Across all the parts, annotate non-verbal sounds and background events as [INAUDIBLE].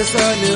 الصباح كل يوم لا تسألني رايح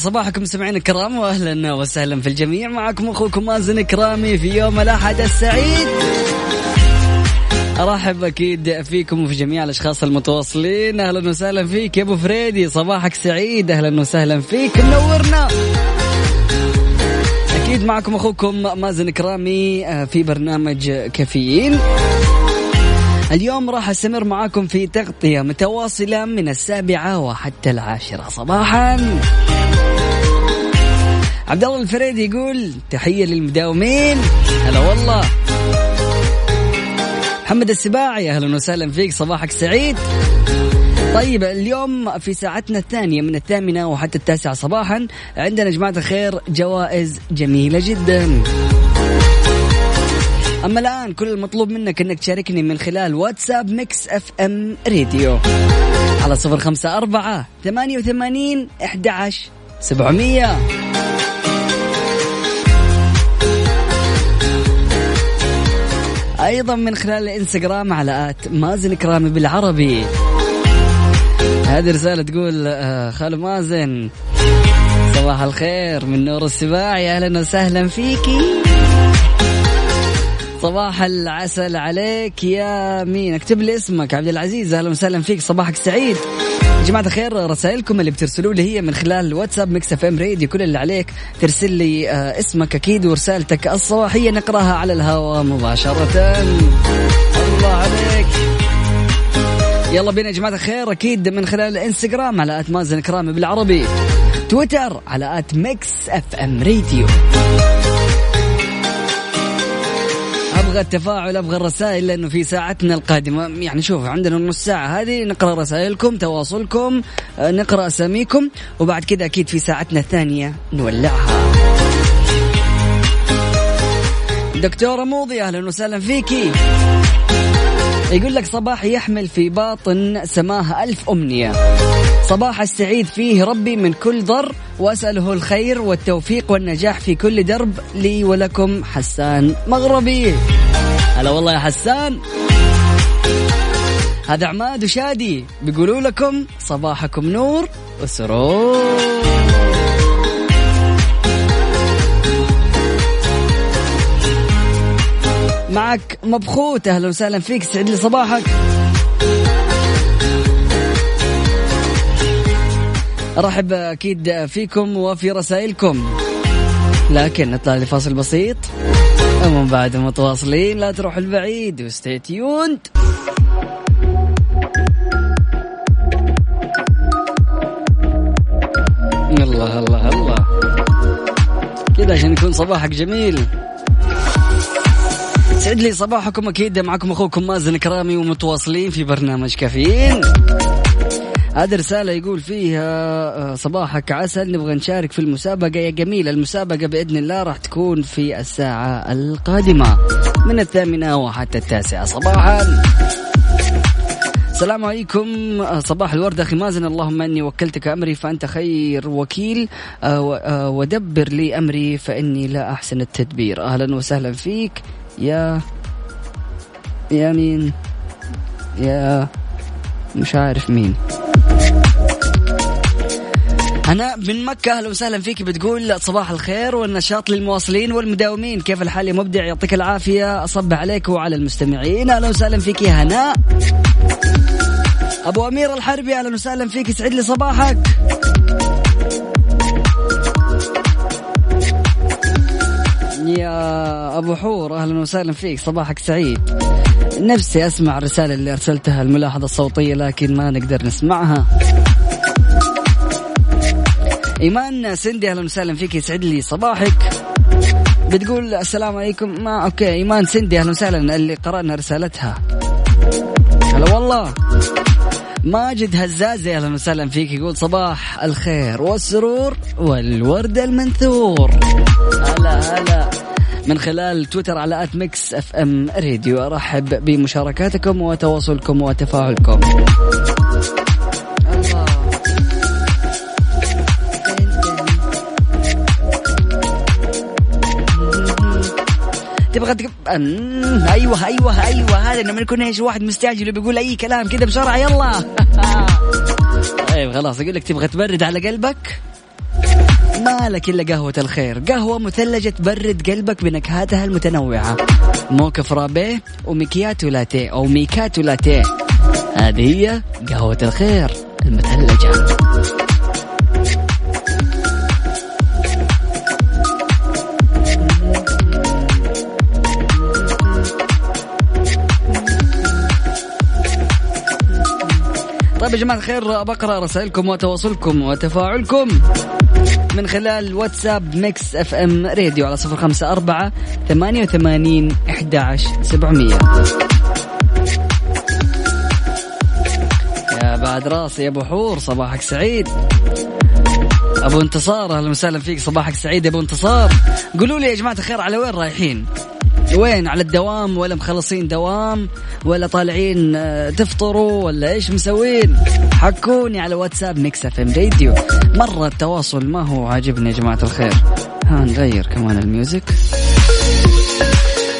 صباحكم سمعين الكرام واهلا وسهلا في الجميع. معكم أخوكم مازن كرامي في يوم الأحد السعيد. أرحب أكيد فيكم وفي جميع الأشخاص المتواصلين. أهلا وسهلا فيك يا أبو فريدي. صباحك سعيد. أهلا وسهلا فيك. منورنا. أكيد معكم أخوكم مازن كرامي آه، في برنامج كافيين. اليوم راح أستمر معاكم في تغطية متواصلة من السابعة وحتى العاشرة. صباحا. عبد الله الفريد يقول تحية للمداومين. هلا والله. محمد السباعي أهلا وسهلا فيك صباحك سعيد. طيب اليوم في ساعتنا الثانية من الثامنة وحتى التاسعة صباحا عندنا جماعة الخير جوائز جميلة جدا. أما الآن كل المطلوب منك أنك تشاركني من خلال واتساب Mix FM Radio. على صفر خمسة أربعة ثمانية وثمانين إحدى عشر سبعمية. أيضا من خلال الإنستغرام على آت مازن كرامي بالعربي. هذه رسالة تقول آه، خالو مازن صباح الخير من نور السباعي. أهلا وسهلا فيكي صباح العسل عليك يا مين؟ اكتب لي اسمك. عبد العزيز أهلا وسهلا فيك. صباحك سعيد. جماعة الخير رسائلكم اللي بترسلوا لي هي من خلال الواتساب Mix FM Radio. كل اللي عليك ترسل لي آه، اسمك أكيد ورسالتك الصباحية. نقرأها على الهواء مباشرة. الله عليك. يلا بينا يا جماعة الخير. أكيد من خلال الانستغرام على at مازن كرامي بالعربي. تويتر على at Mix FM Radio. أبغى التفاعل أبغى الرسائل لأنه في ساعتنا القادمة يعني شوف عندنا نص ساعة هذه نقرأ رسائلكم تواصلكم آه، نقرأ أساميكم وبعد كذا أكيد في ساعتنا الثانية نولعها دكتورة موضي أهلا وسهلا فيكي. يقول لك صباح يحمل في باطن سماه ألف أمنية. صباح السعيد فيه ربي من كل ضر وأسأله الخير والتوفيق والنجاح في كل درب لي ولكم حسان مغربي. هلا والله يا حسان. هذا عماد وشادي بيقولوا لكم صباحكم نور وسرور. معك مبخوت أهلا وسهلا فيك سعد لي صباحك. أرحب أكيد فيكم وفي رسائلكم. لكن نطلع لفاصل بسيط. ومن بعد متواصلين لا تروح البعيد وستي تيوند الله الله الله. كذا عشان يكون صباحك جميل. سعد لي صباحكم أكيد. معكم أخوكم مازن كرامي ومتواصلين في برنامج كافيين. هذه رسالة يقول فيها آه، صباحك عسل. نبغى نشارك في المسابقة. يا جميل المسابقة بإذن الله راح تكون في الساعة القادمة من الثامنة وحتى التاسعة. صباحا. السلام عليكم. آه، صباح الورد أخي مازن. اللهم أني وكلتك أمري فأنت خير وكيل. آه، ودبر لي أمري فإني لا أحسن التدبير. أهلا وسهلا فيك. يا يا مين يا مش عارف مين. هنا من مكة أهلا وسهلا فيك بتقول صباح الخير والنشاط للمواصلين والمداومين. كيف الحال يا مبدع؟ يعطيك العافية. أصب عليك وعلى المستمعين. أهلا وسهلا فيك يا هناء. أبو أمير الحربي أهلا وسهلا فيك. يسعد لي صباحك. يا أبو حور أهلا وسهلا فيك. صباحك سعيد. نفسي أسمع الرسالة اللي أرسلتها الملاحظة الصوتية لكن ما نقدر نسمعها. إيمان سندي أهلا وسهلا فيك. يسعد لي صباحك. بتقول السلام عليكم. ما أوكي إيمان سندي أهلا وسهلا اللي قرأنا رسالتها. هلا والله. ماجد هزازي أهلا وسهلا فيك يقول صباح الخير والسرور والورد المنثور. هلا هلا. من خلال تويتر على at Mix FM Radio أرحب بمشاركاتكم وتواصلكم وتفاعلكم. تبغى تق... أيوه أيوه أيوه هذا لما يكون إيش واحد مستعجل وبيقول أي كلام كذا بسرعة يلا [LAUGHS] طيب خلاص أقول لك تبغى تبرد على قلبك ما لك إلا قهوة الخير، قهوة مثلجة تبرد قلبك بنكهاتها المتنوعة. موكا فرابيه وميكياتو لاتيه أو ميكاتو لاتيه. هذه هي قهوة الخير المثلجة. طيب يا جماعة الخير بقرأ رسائلكم وتواصلكم وتفاعلكم من خلال واتساب Mix FM Radio على صفر خمسة أربعة ثمانية وثمانين أحد سبعمية. يا بعد راسي يا أبو حور صباحك سعيد. أبو انتصار أهلا وسهلا فيك صباحك سعيد يا أبو انتصار. قولوا لي يا جماعة الخير على وين رايحين؟ وين؟ على الدوام ولا مخلصين دوام ولا طالعين آه، تفطروا ولا إيش مسوين؟ حكوني على واتساب Mix FM Radio مرة التواصل ما هو عاجبني يا جماعة الخير. ها نغير كمان ال music.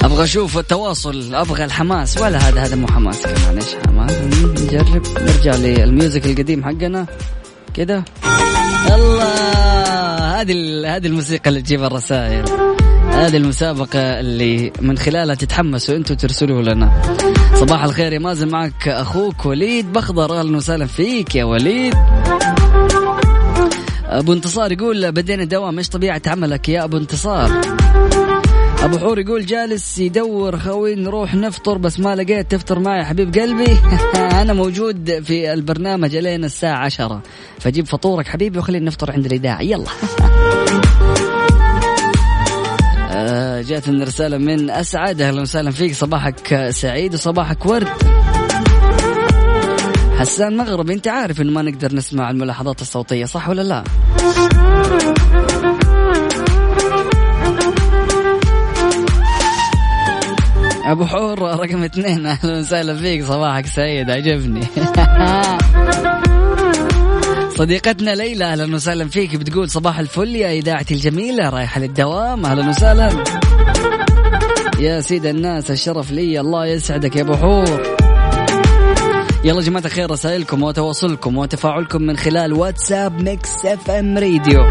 أبغى أشوف التواصل أبغى الحماس. ولا هذا هذا مو حماس كمان إيش حماس؟ نجرب. نرجع لل music القديم حقنا. كده. الله هذه هذه الموسيقى اللي تجيب الرسائل. هذه المسابقة اللي من خلالها تتحمسوا أنتم ترسلوا لنا. صباح الخير يا مازن معك أخوك وليد بخضر. أهلا وسهلا فيك يا وليد. أبو انتصار يقول بدينا دوام إيش طبيعة عملك يا أبو انتصار؟ أبو حور يقول جالس يدور خوي نروح نفطر بس ما لقيت تفطر معي حبيب قلبي. [LAUGHS] أنا موجود في البرنامج الين الساعة عشرة. فجيب فطورك حبيبي وخلينا نفطر عند الإذاعة. يلا. [LAUGHS] جاتنا رسالة من أسعد. أهلا وسهلا فيك. صباحك سعيد وصباحك ورد. حسان مغربي أنت عارف إنه ما نقدر نسمع الملاحظات الصوتية صح ولا لا؟ أبو حور رقم اثنين. أهلا وسهلا فيك. صباحك سعيد. عجبني. [LAUGHS] صديقتنا ليلى أهلا وسهلا فيك. بتقول صباح الفل يا إذاعتي الجميلة رايحة للدوام أهلا وسهلا. يا سيد الناس الشرف لي الله يسعدك يا أبو حور. يلا جماعة الخير رسائلكم وتواصلكم وتفاعلكم من خلال واتساب Mix FM Radio.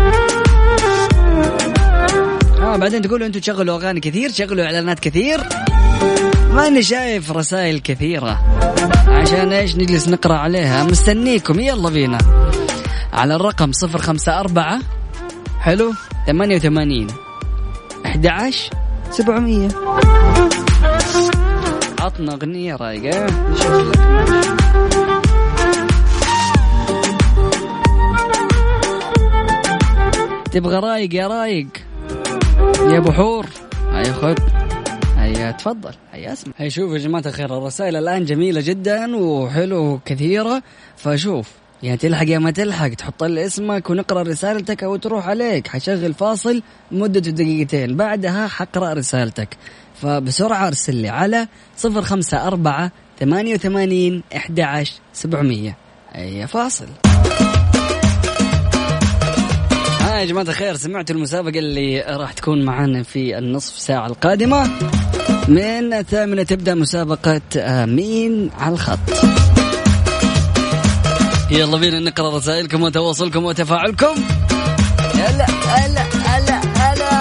آه بعدين تقولوا أنتم تشغلوا أغاني كثير تشغلوا إعلانات كثير. ماني شايف رسائل كثيرة. عشان إيش؟ نجلس نقرأ عليها. مستنيكم. يلا بينا. على الرقم صفر خمسة أربعة حلو. ثمانية وثمانين أحد عشر سبعمية. عطنا أغنية رايقة. نشوف لك تبغى رايق يا رايق. يا أبو حور. هيا خذ هيا تفضل. هيا اسمع هيا شوف يا جماعة الخير الرسائل الآن جميلة جدا وحلو كثيره فشوف. يا تلحق يا ما تلحق تحط لي اسمك ونقرأ رسالتك أو تروح عليك. حشغل فاصل مدته دقيقتين بعدها حقرأ رسالتك. فبسرعة أرسل لي على صفر خمسة أربعة ثمانية وثمانين أحد عشر سبعمية. أي فاصل. ها يا جماعة الخير سمعتوا المسابقة اللي راح تكون معنا في النصف ساعة القادمة؟ من الثامنة تبدأ مسابقة مين على الخط. يلا بينا نقرا رسائلكم وتواصلكم وتفاعلكم. هلا هلا هلا هلا.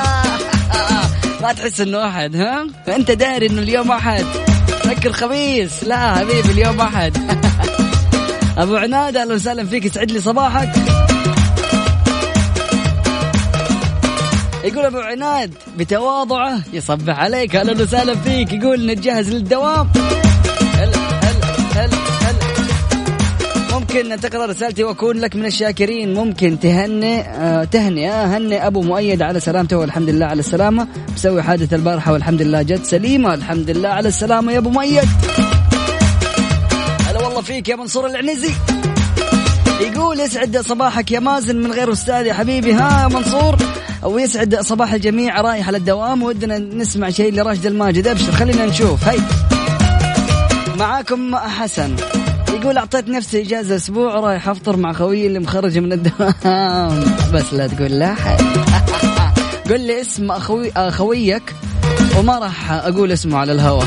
[LAUGHS] ما تحس إنه أحد ها؟ أنت داري إنه اليوم أحد. فكر خميس لا حبيبي اليوم أحد. [LAUGHS] أبو عناد أهلا وسهلا فيك. يسعد لي صباحك. يقول أبو عناد بتواضعه يصبح عليك. أهلا وسهلا فيك. يقول نتجهز للدوام. ممكن تقرا رسالتي وأكون لك من الشاكرين. ممكن تهنئ آه تهنئ آه هنئ أبو مؤيد على سلامته والحمد لله على السلامة. مسوي حادث البارحة والحمد لله جت سليمة. الحمد لله على السلامة يا أبو مؤيد. هلا والله فيك يا منصور العنزي. يقول يسعد صباحك يا مازن من غير أستاذ يا حبيبي. ها يا منصور. ويسعد صباح الجميع رايح على الدوام. ودنا نسمع شيء لراشد الماجد. أبشر خلينا نشوف. هاي. معاكم حسن. يقول أعطيت نفسي إجازة أسبوع رايح أفطر مع خويي اللي مخرج من الدوام. [LAUGHS] بس لا تقول لا حد. [LAUGHS] قل لي اسم أخوي اخويك وما راح أقول اسمه على الهواء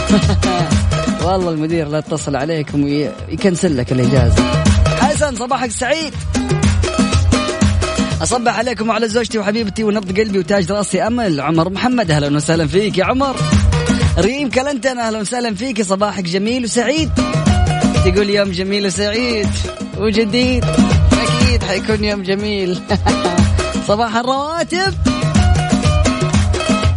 [LAUGHS] والله المدير لا اتصل عليكم ويكنسل لك الإجازة. حسن صباحك سعيد. أصبح عليكم وعلى زوجتي وحبيبتي ونبض قلبي وتاج راسي أمل. عمر محمد أهلا وسهلا فيك يا عمر. ريم كلنتن أهلا وسهلا فيك صباحك جميل وسعيد. تقول يوم جميل وسعيد وجديد. أكيد حيكون يوم جميل. [LAUGHS] صباح الرواتب.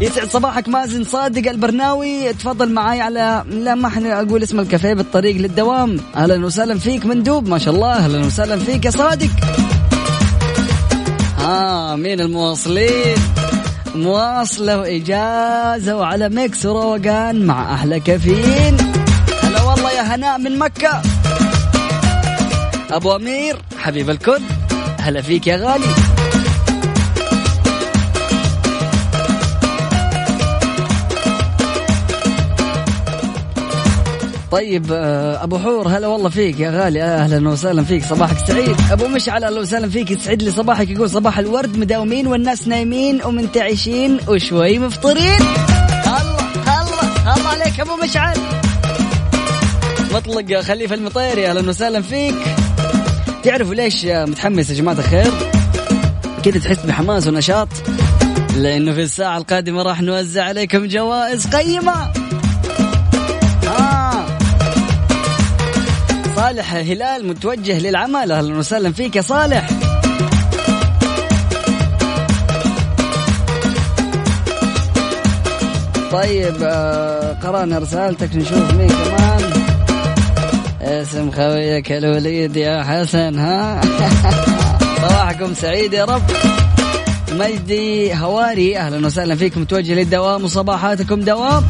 يسعد صباحك مازن صادق البرناوي. تفضل معاي على لا ما إحنا أقول اسم الكافيه بالطريق للدوام. أهلا وسهلا فيك مندوب ما شاء الله. أهلا وسهلا فيك يا صادق. ها مين المواصلين. مواصلة وإجازة وعلى ميكس وروقان مع أحلى كافيين. هلا والله يا هناء من مكة. أبو أمير حبيب الكل هلا فيك يا غالي. طيب آه، أبو حور هلا والله فيك يا غالي. أهلا وسهلا فيك صباحك سعيد. أبو مشعل أهلا وسهلا فيك يسعد لي صباحك يقول صباح الورد مداومين والناس نايمين ومنتعشين وشوي مفطرين. الله الله الله عليك أبو مشعل. مطلق خليفه المطيري أهلا وسهلا فيك. تعرفوا ليش متحمس يا جماعة الخير؟ كذا تحس بحماس ونشاط لأنه في الساعة القادمة راح نوزع عليكم جوائز قيمة. صالح هلال متوجه للعمل أهلا وسهلا فيك يا صالح. طيب آه قرأنا رسالتك نشوف مين كمان. اسم خويك الوليد يا حسن ها؟ [LAUGHS] صباحكم سعيد يا رب. مجدي هواري أهلا وسهلا فيكم. متوجه للدوام وصباحاتكم دوام.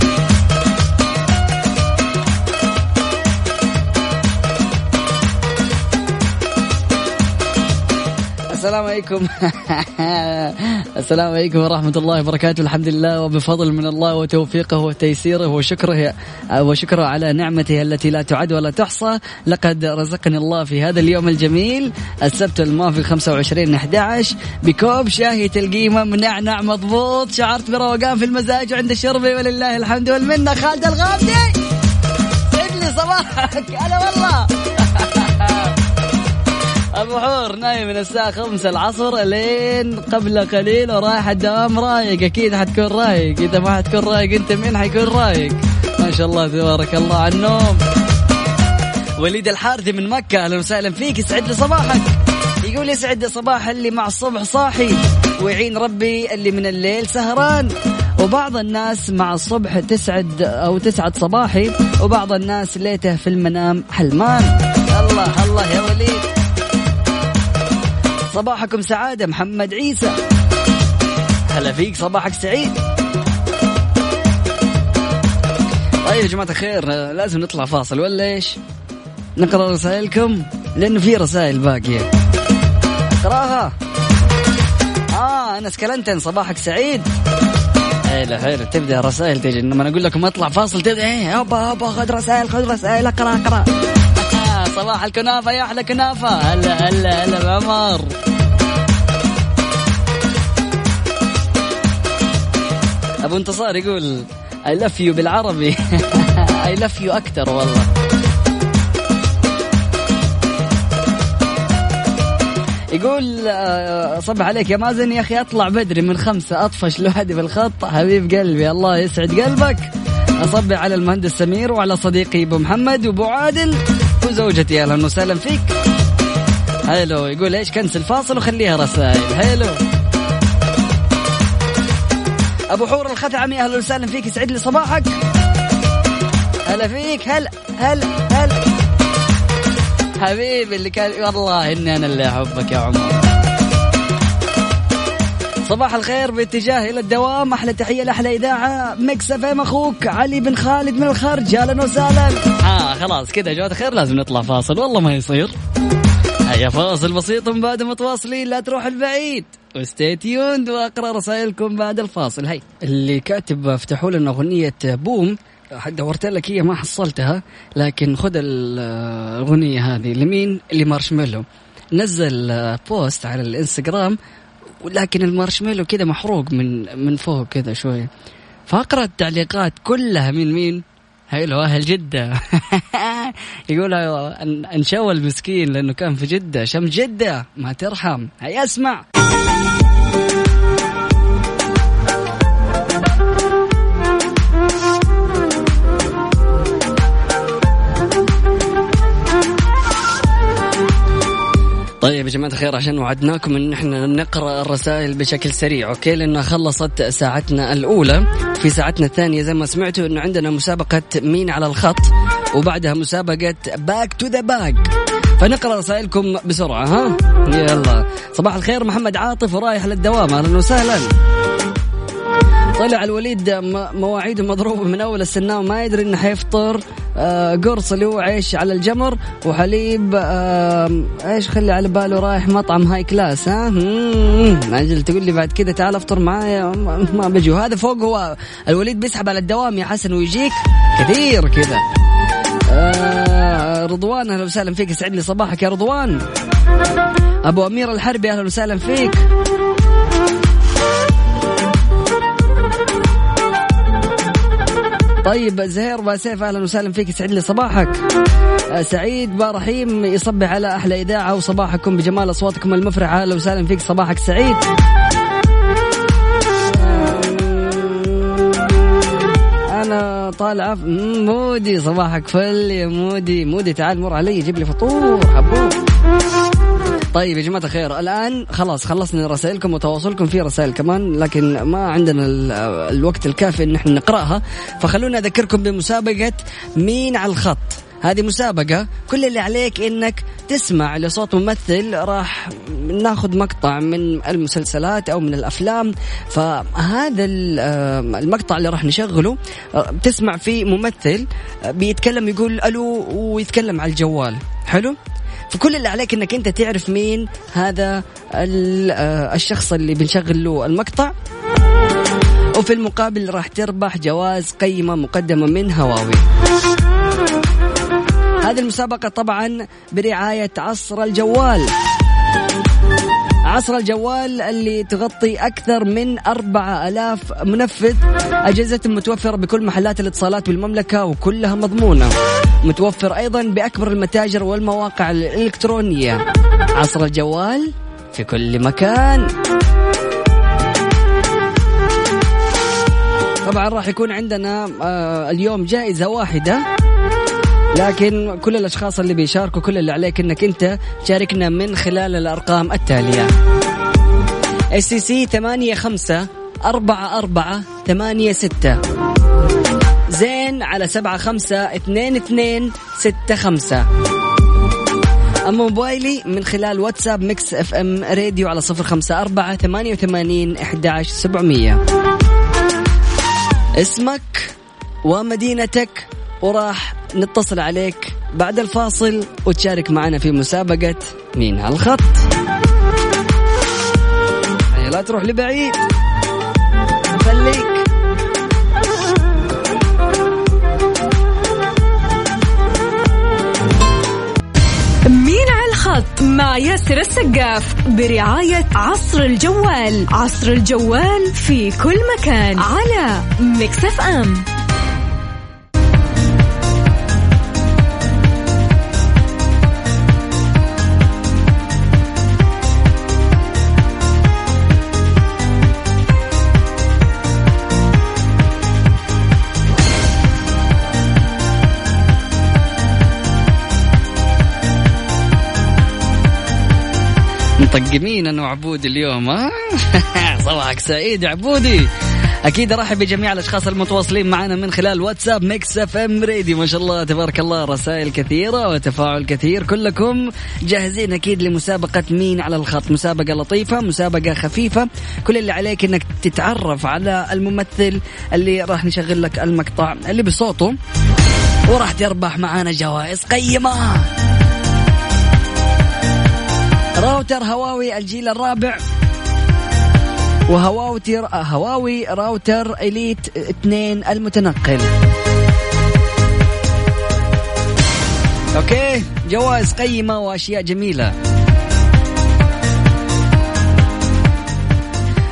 السلام عليكم. [LAUGHS] السلام عليكم ورحمة الله وبركاته. الحمد لله وبفضل من الله وتوفيقه وتيسيره وشكره وشكره على نعمته التي لا تعد ولا تحصى. لقد رزقني الله في هذا اليوم الجميل السبت الماضي 25 11 بكوب شاهي القيمة منعنع مضبوط شعرت بروقان في المزاج عند شربي ولله الحمد والمنة. خالد الغامدي سعد لي صباحك. هلا والله. أبو حور نايم من الساعة خمسة العصر لين قبل قليل ورايح الدوام رايق. أكيد حتكون رايق. إذا ما حتكون رايق أنت مين حيكون رايق. ما شاء الله تبارك الله على النوم. وليد الحارثي من مكة. أهلا وسهلا فيك. يسعد لي صباحك. يقول يسعد صباح اللي مع الصبح صاحي. ويعين ربي اللي من الليل سهران. وبعض الناس مع الصبح تسعد أو تسعد صباحي. وبعض الناس ليته في المنام حلمان. الله الله يا وليد. صباحكم سعادة محمد عيسى. هلا فيك صباحك سعيد. طيب يا جماعة الخير لازم نطلع فاصل ولا إيش؟ نقرأ رسائلكم لأنه في رسائل باقية. اقراها آه أنس كلنتن صباحك سعيد. حلو حلو تبدأ رسائل تجي. لما أقول لكم اطلع فاصل تبدا إيه هوبا هوبا خذ رسائل خذ رسائل اقرأ اقرأ. صباح الكنافة يا أحلى كنافة. هلا هلا هلا بعمر. [LAUGHS] أبو انتصار يقول I love you بالعربي. I love you أكثر والله. يقول آه، صبح عليك يا مازن. يا أخي أطلع بدري من خمسة أطفش لوحدي بالخط حبيب قلبي الله يسعد قلبك. اصبح على المهندس سمير وعلى صديقي أبو محمد وأبو عادل وزوجتي أهلا وسهلا فيك. حلو يقول إيش كنسل فاصل وخليها رسائل. حلو أبو حور الخثعمي أهلا وسهلا فيك يسعد لي صباحك. هلا فيك هلا هلا هلا حبيبي اللي كان والله إني أنا اللي أحبك يا عمر. صباح الخير باتجاه إلى الدوام أحلى تحية لأحلى إذاعة. Mix FM أخوك علي بن خالد من الخرج أهلا وسهلا. آه خلاص كذا جماعة الخير لازم نطلع فاصل والله ما يصير. هيا فاصل بسيط بعد متواصلين لا تروح البعيد. و stay tuned وأقرأ رسائلكم بعد الفاصل. هي اللي كاتب افتحوا لنا أغنية Boom. دورت لك هي ما حصلتها لكن خذ الأغنية هذه. لمين؟ ل Marshmello نزل post على الإنستغرام ولكن ال Marshmello كذا محروق من من فوق كذا شوية. فأقرأ التعليقات كلها من مين؟ حلو أهل جدة. [LAUGHS] يقول انشوى المسكين لأنه كان في جدة شم جدة ما ترحم. هيا اسمع. طيب يا جماعة الخير عشان وعدناكم إن إحنا نقرأ الرسائل بشكل سريع okay؟ لأنه خلصت ساعتنا الأولى. في ساعتنا الثانية زي ما سمعتوا إنه عندنا مسابقة مين على الخط وبعدها مسابقة back to the back فنقرأ رسائلكم بسرعة ها؟ يلا. صباح الخير محمد عاطف ورايح للدوام. أهلا وسهلا. طلع الوليد مواعيده مضروبة من أول السنة وما يدري إنه حيفطر آه قرص اللي هو عيش على الجمر وحليب آه إيش خلي على باله رايح مطعم هاي كلاس ها؟ أجل تقول لي بعد كذا تعال أفطر معايا ما بجي. وهذا فوق هو الوليد بيسحب على الدوام يا حسن ويجيك كثير كذا. آه رضوان أهلا وسهلا فيك يسعد لي صباحك يا رضوان. أبو أمير الحربي أهلا وسهلا فيك. طيب زهير باسيف أهلا وسهلا فيك. يسعد لي صباحك. آه، سعيد رحيم يصبح على أحلى إذاعة وصباحكم بجمال أصواتكم المفرحة. أهلا وسهلا فيك. صباحك سعيد. أنا طالعه مودي صباحك فل يا مودي. مودي تعال مر علي جيب لي فطور حبوب. طيب يا جماعة الخير الآن خلاص خلصنا رسائلكم وتواصلكم في رسائل كمان لكن ما عندنا الوقت الكافي إن إحنا نقرأها. فخلونا أذكركم بمسابقة مين على الخط. هذه مسابقة كل اللي عليك إنك تسمع لصوت ممثل راح ناخذ مقطع من المسلسلات أو من الأفلام. فهذا المقطع اللي راح نشغله تسمع فيه ممثل بيتكلم يقول ألو ويتكلم على الجوال. حلو؟ فكل اللي عليك إنك أنت تعرف مين هذا آه، الشخص اللي بنشغل له المقطع. وفي المقابل راح تربح جواز قيمة مقدمة من هواوي. هذه المسابقة طبعا برعاية عصر الجوال. عصر الجوال اللي تغطي أكثر من أربعة ألاف منفذ. أجهزة متوفرة بكل محلات الاتصالات بالمملكة وكلها مضمونة. متوفر أيضا بأكبر المتاجر والمواقع الإلكترونية. عصر الجوال في كل مكان. طبعا راح يكون عندنا آه، اليوم جائزة واحدة. لكن كل الأشخاص اللي بيشاركوا كل اللي عليك إنك أنت تشاركنا من خلال الأرقام التالية. STC ثمانية خمسة أربعة أربعة ثمانية ستة. زين على سبعة خمسة اثنين اثنين ستة خمسة. أما موبايلي من خلال واتساب Mix FM Radio على صفر خمسة أربعة ثمانية وثمانين أحداش سبعمية. اسمك ومدينتك وراح نتصل عليك بعد الفاصل وتشارك معنا في مسابقة مين على الخط لا تروح لبعيد. خليك مين على الخط مع ياسر السقاف برعاية عصر الجوال. عصر الجوال في كل مكان على مكسف أم. مطقمين أنا وعبود اليوم ها؟ [LAUGHS] صباحك سعيد عبودي. أكيد أرحب بجميع الأشخاص المتواصلين معنا من خلال واتساب Mix FM Radio ما شاء الله تبارك الله رسائل كثيرة وتفاعل كثير. كلكم جاهزين أكيد لمسابقة مين على الخط. مسابقة لطيفة مسابقة خفيفة. كل اللي عليك إنك تتعرف على الممثل اللي راح نشغل لك المقطع اللي بصوته. وراح تربح معانا جوائز قيمة. راوتر هواوي الجيل الرابع. وهواوي هواوي router Elite 2 المتنقل. okay جوائز قيمة وأشياء جميلة.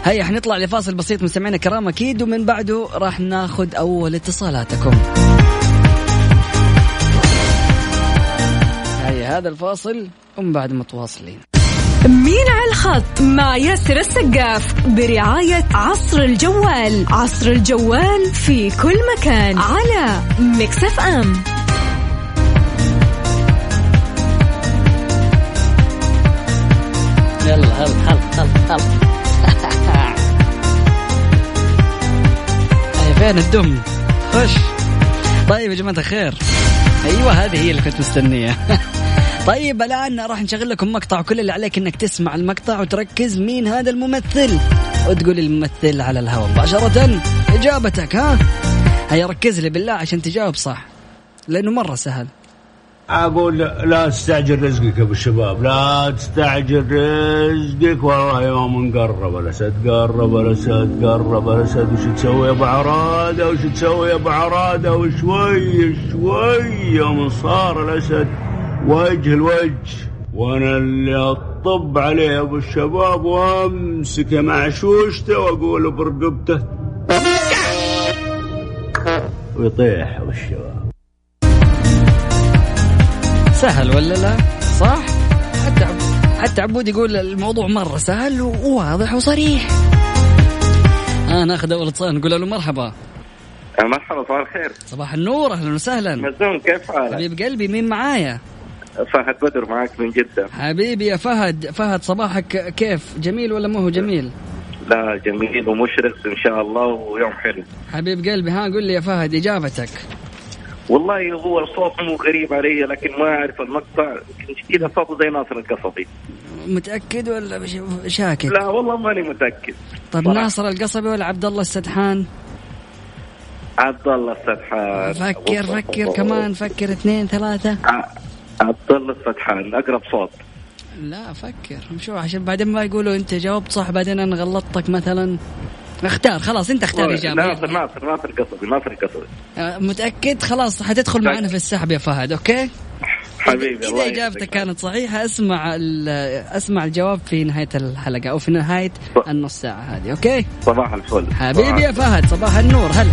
هيا حنطلع لفاصل بسيط مستمعينا الكرام أكيد ومن بعده راح ناخذ أول اتصالاتكم. هيا هذا الفاصل ومن بعد متواصلين. مين على الخط مع ياسر السقاف برعاية عصر الجوال. عصر الجوال في كل مكان على مكسف أم. يلا هل هل هل هل فين الدم؟ خش طيب يا جماعة الخير. أيوه هذه هي اللي كنت مستنيها [LAUGHS] طيب الآن راح نشغل لكم مقطع كل اللي عليك إنك تسمع المقطع وتركز مين هذا الممثل. وتقول الممثل على الهواء مباشرة. إجابتك ها؟ هيا ركز لي بالله عشان تجاوب صح لأنه مرة سهل. أقول لا تستعجل رزقك يا أبو الشباب لا تستعجل رزقك والله يوم نقرب الاسد قرب الاسد قرب الاسد وش تسوي يا أبو عرادة؟ وش تسوي يا أبو عرادة؟ وشوي شوي يوم صار الاسد وجه الوجه. وأنا اللي أطب عليه أبو الشباب وأمسكه مع شوشته وأقول برقبته. ويطيح أبو الشباب. سهل ولا لا؟ صح؟ حتى حتى عبود يقول الموضوع مرة سهل وواضح وصريح. آه ناخذ أول اتصال نقول له مرحبا. مرحبا صباح الخير. صباح النور أهلا وسهلا. مزون كيف حالك؟ حبيب قلبي مين معايا؟ فهد بدر معك من جدة. حبيبي يا فهد. فهد صباحك كيف؟ جميل ولا ما هو جميل؟ لا جميل ومشرق إن شاء الله ويوم حلو. حبيب قلبي ها قل لي يا فهد إجابتك. والله هو الصوت مو غريب علي لكن ما أعرف المقطع. كذا صوته زي ناصر القصبي. متأكد ولا شاكك؟ لا والله ماني متأكد. طب صراحة. ناصر القصبي ولا عبد الله السدحان؟ عبد الله السدحان. فكر فكر كمان فكر اثنين ثلاثة. ع- عبد الله السدحان أقرب صوت. لا فكر. شو عشان بعدين ما يقولوا أنت جاوبت صح بعدين أنا غلطتك مثلا. اختار خلاص أنت اختار إجابة. ناصر ناصر ناصر القصبي ناصر القصبي آه، متأكد؟ خلاص حتدخل معنا في السحب يا فهد أوكي؟ حبيبي إذا إجابتك. كانت صحيحة أسمع أسمع الجواب في نهاية الحلقة أو في نهاية النص ساعة هذه أوكي؟ صباح الفل. حبيبي يا. فهد صباح النور هلا.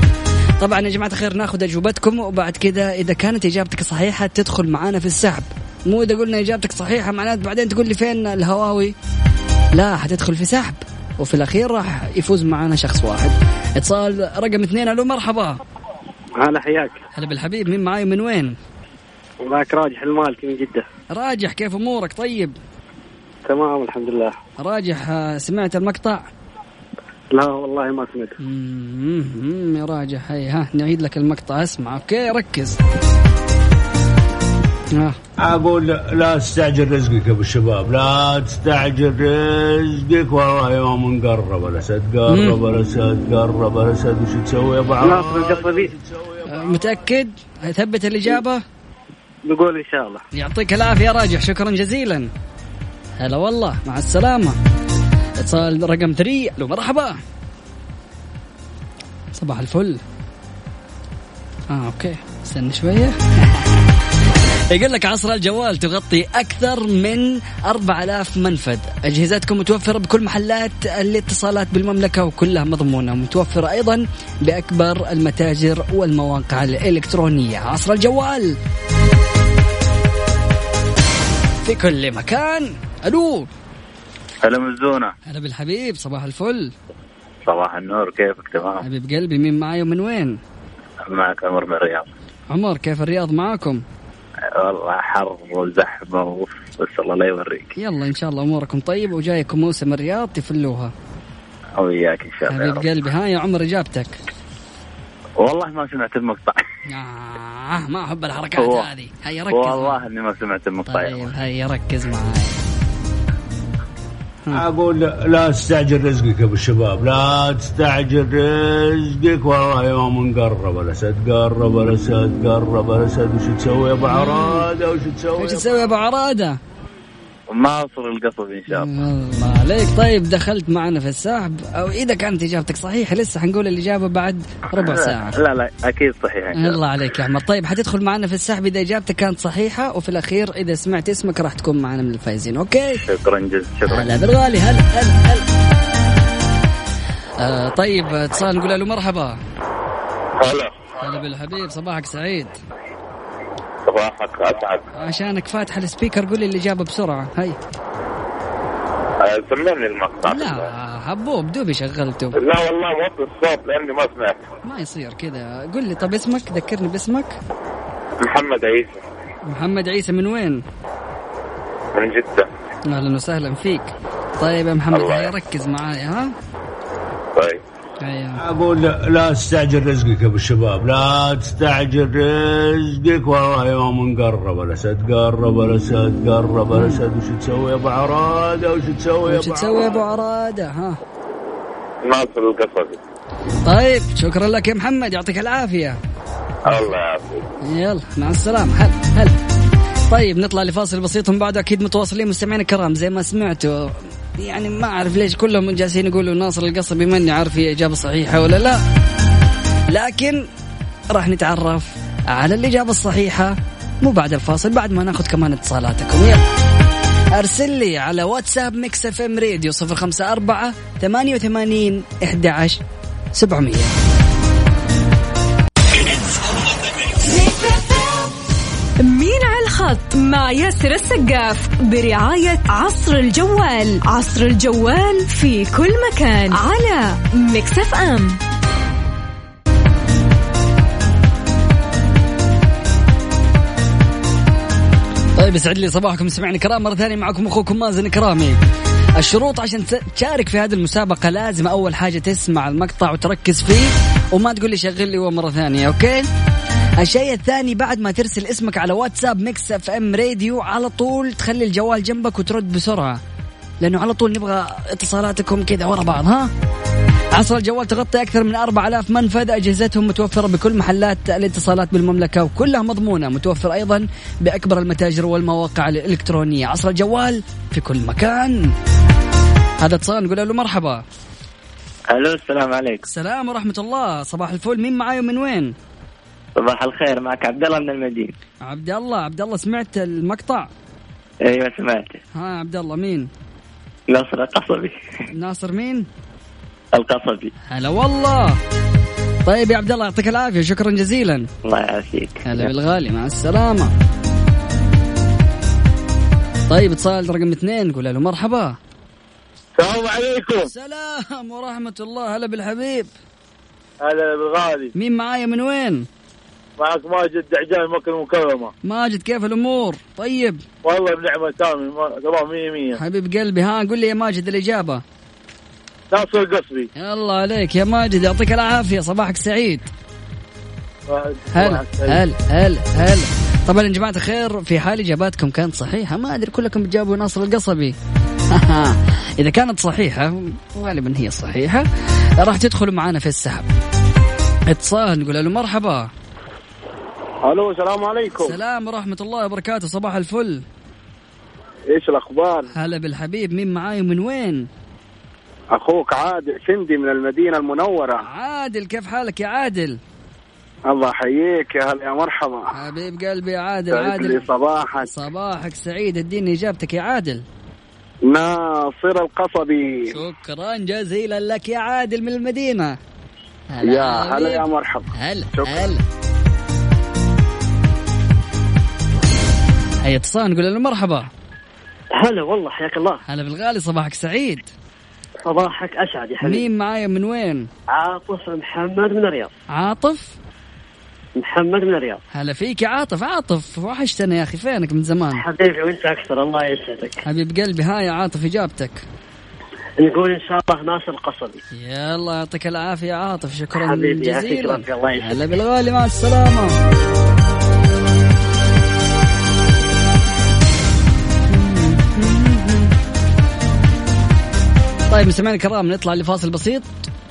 طبعا يا جماعة الخير ناخذ أجوبتكم وبعد كذا إذا كانت إجابتك صحيحة تدخل معانا في السحب. مو إذا قلنا إجابتك صحيحة معناته بعدين تقول لي فين الهواوي؟ لا حتدخل في سحب. وفي الأخير راح يفوز معانا شخص واحد. اتصال رقم اثنين ألو مرحبا. هلا حياك. هلا بالحبيب مين معاي من وين؟ معك راجح المالكي من جدة. راجح كيف أمورك؟ طيب. تمام الحمد لله. راجح آه، سمعت المقطع؟ لا والله ما سمعت مم، يا راجح. هي ها نعيد لك المقطع اسمع. okay ركز. أقول لا تستعجل رزقك يا أبو الشباب. لا تستعجل رزقك والله يوم نقرب الاسد قرب الاسد قرب الاسد وش تسوي يا أبو آه، متأكد؟ ثبت الإجابة؟ نقول إن شاء الله. يعطيك العافية يا راجح شكرا جزيلا. هلا والله مع السلامة. اتصال رقم 3 ألو مرحبا. صباح الفل. آه أوكي استنى شوية. [LAUGHS] يقول لك عصر الجوال تغطي أكثر من 4000 منفذ. أجهزتكم متوفرة بكل محلات الاتصالات بالمملكة وكلها مضمونة متوفرة أيضا بأكبر المتاجر والمواقع الإلكترونية. عصر الجوال. في كل مكان. ألو. هلا مزونة هلا بالحبيب صباح الفل. صباح النور كيفك؟ تمام. حبيب قلبي مين معاي ومن وين؟ معك عمر من الرياض. عمر كيف الرياض معاكم؟ والله حر وزحمة بس الله لا يوريك. يلا إن شاء الله أموركم طيبة وجايكم موسم الرياض تفلوها. وياك إن شاء الله. حبيب. قلبي ها يا عمر إجابتك. والله ما سمعت المقطع. آه ما أحب الحركات هو- هذه. هيا ركز والله إني ما سمعت المقطع طيب هيا ركز معاي أقول لا- لا تستعجل رزقك يا أبو الشباب. لا تستعجل رزقك. والله يوم قرب الاسد قرب الاسد قرب الاسد وش تسوي يا أبو عراده؟ وش تسوي يا تسوي يا أبو عراده؟ ما أوصل القصب إن شاء الله. الله عليك. طيب دخلت معنا في السحب. أو إذا كانت إجابتك صحيحة لسه حنقول الإجابة بعد ربع ساعة. لا لا أكيد صحيح. إن شاء الله. عليك يا احمد طيب حتدخل معنا في السحب إذا إجابتك كانت صحيحة وفي الأخير إذا سمعت اسمك راح تكون معنا من الفايزين. أوكي؟ شكرا جزيلا شكرا. هلا بالغالي. هلا هلا هلا. آه طيب اتصال نقول له مرحبا. هلا. هلا بالحبيب صباحك سعيد. صباحك اسعد عشانك فاتح ال speaker قول لي الاجابه بسرعة. هاي. آه، سمعني المقطع. لا حبوب دوبي شغلته. لا والله موطي الصوت لأني ما سمعت. ما يصير كذا. قل لي طب اسمك؟ ذكرني باسمك. محمد عيسى. محمد عيسى من وين؟ من جدة. أهلا وسهلا فيك. طيب يا محمد هيا ركز معايا ها؟ طيب. هيا أقول لا, لا تستعجل رزقك يا أبو الشباب لا تستعجل رزقك والله يوم قرب الاسد قرب الاسد قرب الاسد وش تسوي يا أبو عراده؟ وش تسوي يا وش أبو تسوي يا أبو عراده؟ ها. ناصر القصبي. طيب شكرا لك يا محمد يعطيك العافية. الله يعافيك. يلا مع السلامة. هلا هلا. طيب نطلع لفاصل بسيط من بعده أكيد متواصلين مستمعينا الكرام زي ما سمعتوا. يعني ما أعرف ليش كلهم جالسين يقولوا ناصر القصبي ماني عارف هي إجابة صحيحة ولا لا. لكن راح نتعرف على الإجابة الصحيحة مو بعد الفاصل بعد ما ناخذ كمان اتصالاتكم. يلا. أرسل لي على واتساب Mix FM Radio 054 88 11 700 الخط مع ياسر السقاف برعاية عصر الجوال. عصر الجوال في كل مكان على مكسف أم. طيب يسعد لي صباحكم. سمعنا كرام مرة ثانية معكم أخوكم مازن كرامي. الشروط عشان تشارك في هذه المسابقة لازم أول حاجة تسمع المقطع وتركز فيه وما تقول لي شغل لي مرة ثانية okay؟ الشيء الثاني بعد ما ترسل اسمك على واتساب Mix FM Radio على طول تخلي الجوال جنبك وترد بسرعة. لأنه على طول نبغى اتصالاتكم كذا ورا بعض ها؟ عصر الجوال تغطي أكثر من 4000 منفذ أجهزتهم متوفرة بكل محلات الاتصالات بالمملكة وكلها مضمونة متوفر أيضا بأكبر المتاجر والمواقع الإلكترونية. عصر الجوال في كل مكان. هذا اتصال نقول له مرحبا. ألو السلام عليكم. السلام ورحمة الله. صباح الفل. مين معاي ومن وين؟ صباح الخير معك عبد الله من المدينة. عبد الله عبد الله سمعت المقطع؟ أيوه سمعته ها عبد الله مين؟ نصر القصبي. ناصر مين؟ القصبي. هلا والله. طيب يا عبد الله يعطيك العافية شكرا جزيلا. الله يعافيك. هلا بالغالي مع السلامة. طيب اتصال رقم اثنين نقول له مرحبا. السلام عليكم. سلام ورحمة الله هلا بالحبيب. هلا بالغالي. مين معايا من وين؟ معك ماجد دعجان مكة المكرمة ماجد كيف الأمور؟ طيب. والله بنعمة تامي ما- تمام مية مية. حبيب قلبي ها قول لي يا ماجد الإجابة. ناصر القصبي الله عليك يا ماجد يعطيك العافية صباحك سعيد. هلا هلا هلا هلا. طبعا يا جماعة الخير في حال إجاباتكم كانت صحيحة ما أدري كلكم بتجاوبوا ناصر القصبي. [LAUGHS] إذا كانت صحيحة غالبا هي صحيحة راح تدخلوا معنا في السحب. اتصال نقول له مرحبا. ألو السلام عليكم. السلام ورحمة الله وبركاته صباح الفل. إيش الأخبار؟ هلا بالحبيب مين معاي ومن وين؟ أخوك عادل سندي من المدينة المنورة. عادل كيف حالك يا عادل؟ الله يحييك يا هلا يا مرحبا. حبيب قلبي يا عادل عادل. صباحك. صباحك سعيد اديني إجابتك يا عادل. ناصر القصبي. شكرا جزيلا لك يا عادل من المدينة. يا هلا يا. مرحبا. هلا. هلا. هيا اتصال نقول له مرحبا. هلا والله حياك الله. هلا بالغالي صباحك سعيد. صباحك أسعد يا حبيبي. مين معايا من وين؟ عاطف محمد من الرياض. عاطف؟ محمد من الرياض. هلا فيك يا عاطف. عاطف وحشتنا يا أخي فينك من زمان؟ حبيبي وأنت أكثر الله يسعدك. حبيب قلبي ها يا عاطف إجابتك. نقول إن شاء الله ناصر القصبي يلا يعطيك العافية يا عاطف شكرا حبيبي جزيلا. العافية، الله يسعدك. هلا بالغالي مع السلامة. طيب مستمعينا الكرام نطلع لفاصل بسيط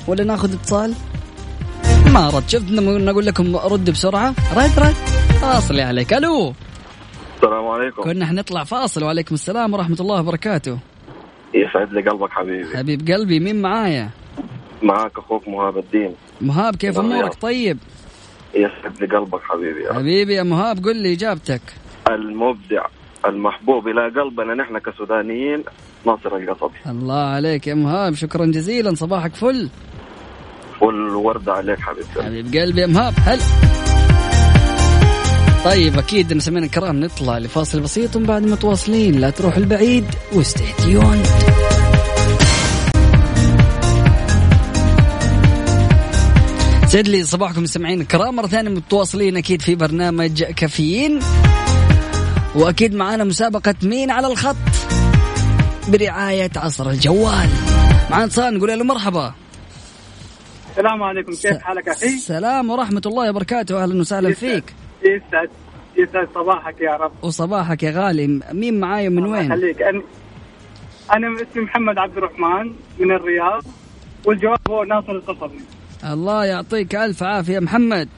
ولا ناخذ اتصال؟ ما رد شفت نقول لكم رد بسرعة. رد رد. فاصل عليك. ألو. السلام عليكم. كنا حنطلع فاصل. وعليكم السلام ورحمة الله وبركاته. يسعد لي قلبك حبيبي. حبيب قلبي مين معايا؟ معاك أخوك مهاب الدين. مهاب كيف أمورك. طيب؟ يسعد لي قلبك حبيبي يا. حبيبي يا مهاب قل لي إجابتك. المبدع المحبوب إلى قلبنا نحن كسودانيين. ناصر القصبي الله عليك يا مهاب شكرا جزيلا صباحك فل. والوردة عليك حبيبي. حبيب قلبي يا مهاب هلا. طيب أكيد مستمعينا الكرام نطلع لفاصل بسيط ومن بعد متواصلين. لا تروح البعيد واستي تيوند سعد لي صباحكم مستمعين الكرام مرة ثانية متواصلين أكيد في برنامج كافيين. وأكيد معانا مسابقة مين على الخط. برعاية عصر الجوال. معنا اتصال نقول له مرحبا. السلام عليكم. كيف حالك أخي؟ السلام ورحمة الله وبركاته. أهلا وسهلا فيك. يسعد يسعد صباحك يا رب. وصباحك يا غالي. مين معاي ومن وين؟ يخليك. أنا أنا اسمي محمد عبد الرحمن من الرياض والجواب هو ناصر القصبي الله يعطيك ألف عافية محمد.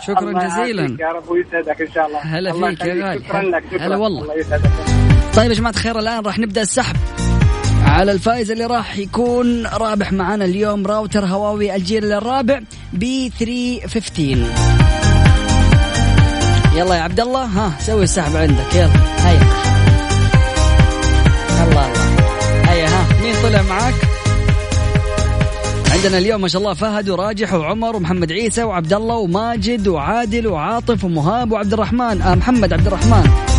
شكرا الله جزيلا. يا رب ويسعدك إن شاء الله. هلا فيك يا. غالي. شكرا لك شكرا. هلا والله. الله يسعدك. طيب يا جماعة الخير الآن راح نبدأ السحب على الفائز اللي راح يكون رابح معنا اليوم راوتر هواوي الجيل الرابع B 315 يلا يا عبد الله ها سوي السحب عندك يلا هيا. الله الله. هيا ها مين طلع معاك؟ عندنا اليوم ما شاء الله فهد وراجح وعمر ومحمد عيسى وعبد الله وماجد وعادل وعاطف ومهاب وعبد الرحمن آه محمد عبد الرحمن.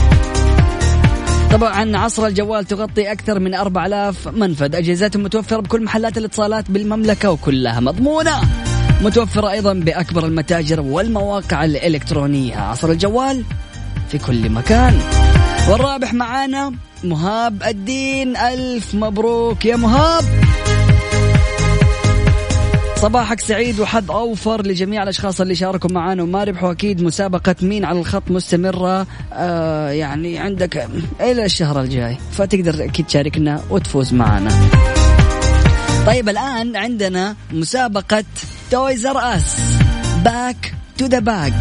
طبعا عصر الجوال تغطي أكثر من 4000 منفذ. أجهزتهم متوفرة بكل محلات الاتصالات بالمملكة وكلها مضمونة. متوفرة أيضا بأكبر المتاجر والمواقع الإلكترونية. عصر الجوال في كل مكان. والرابح معانا مهاب الدين. ألف مبروك يا مهاب. صباحك سعيد وحظ أوفر لجميع الأشخاص اللي شاركوا معنا وما ربحوا أكيد مسابقة مين على الخط مستمرة. آه يعني عندك إلى الشهر الجاي. فتقدر أكيد تشاركنا وتفوز معنا. طيب الآن عندنا مسابقة which is back to the back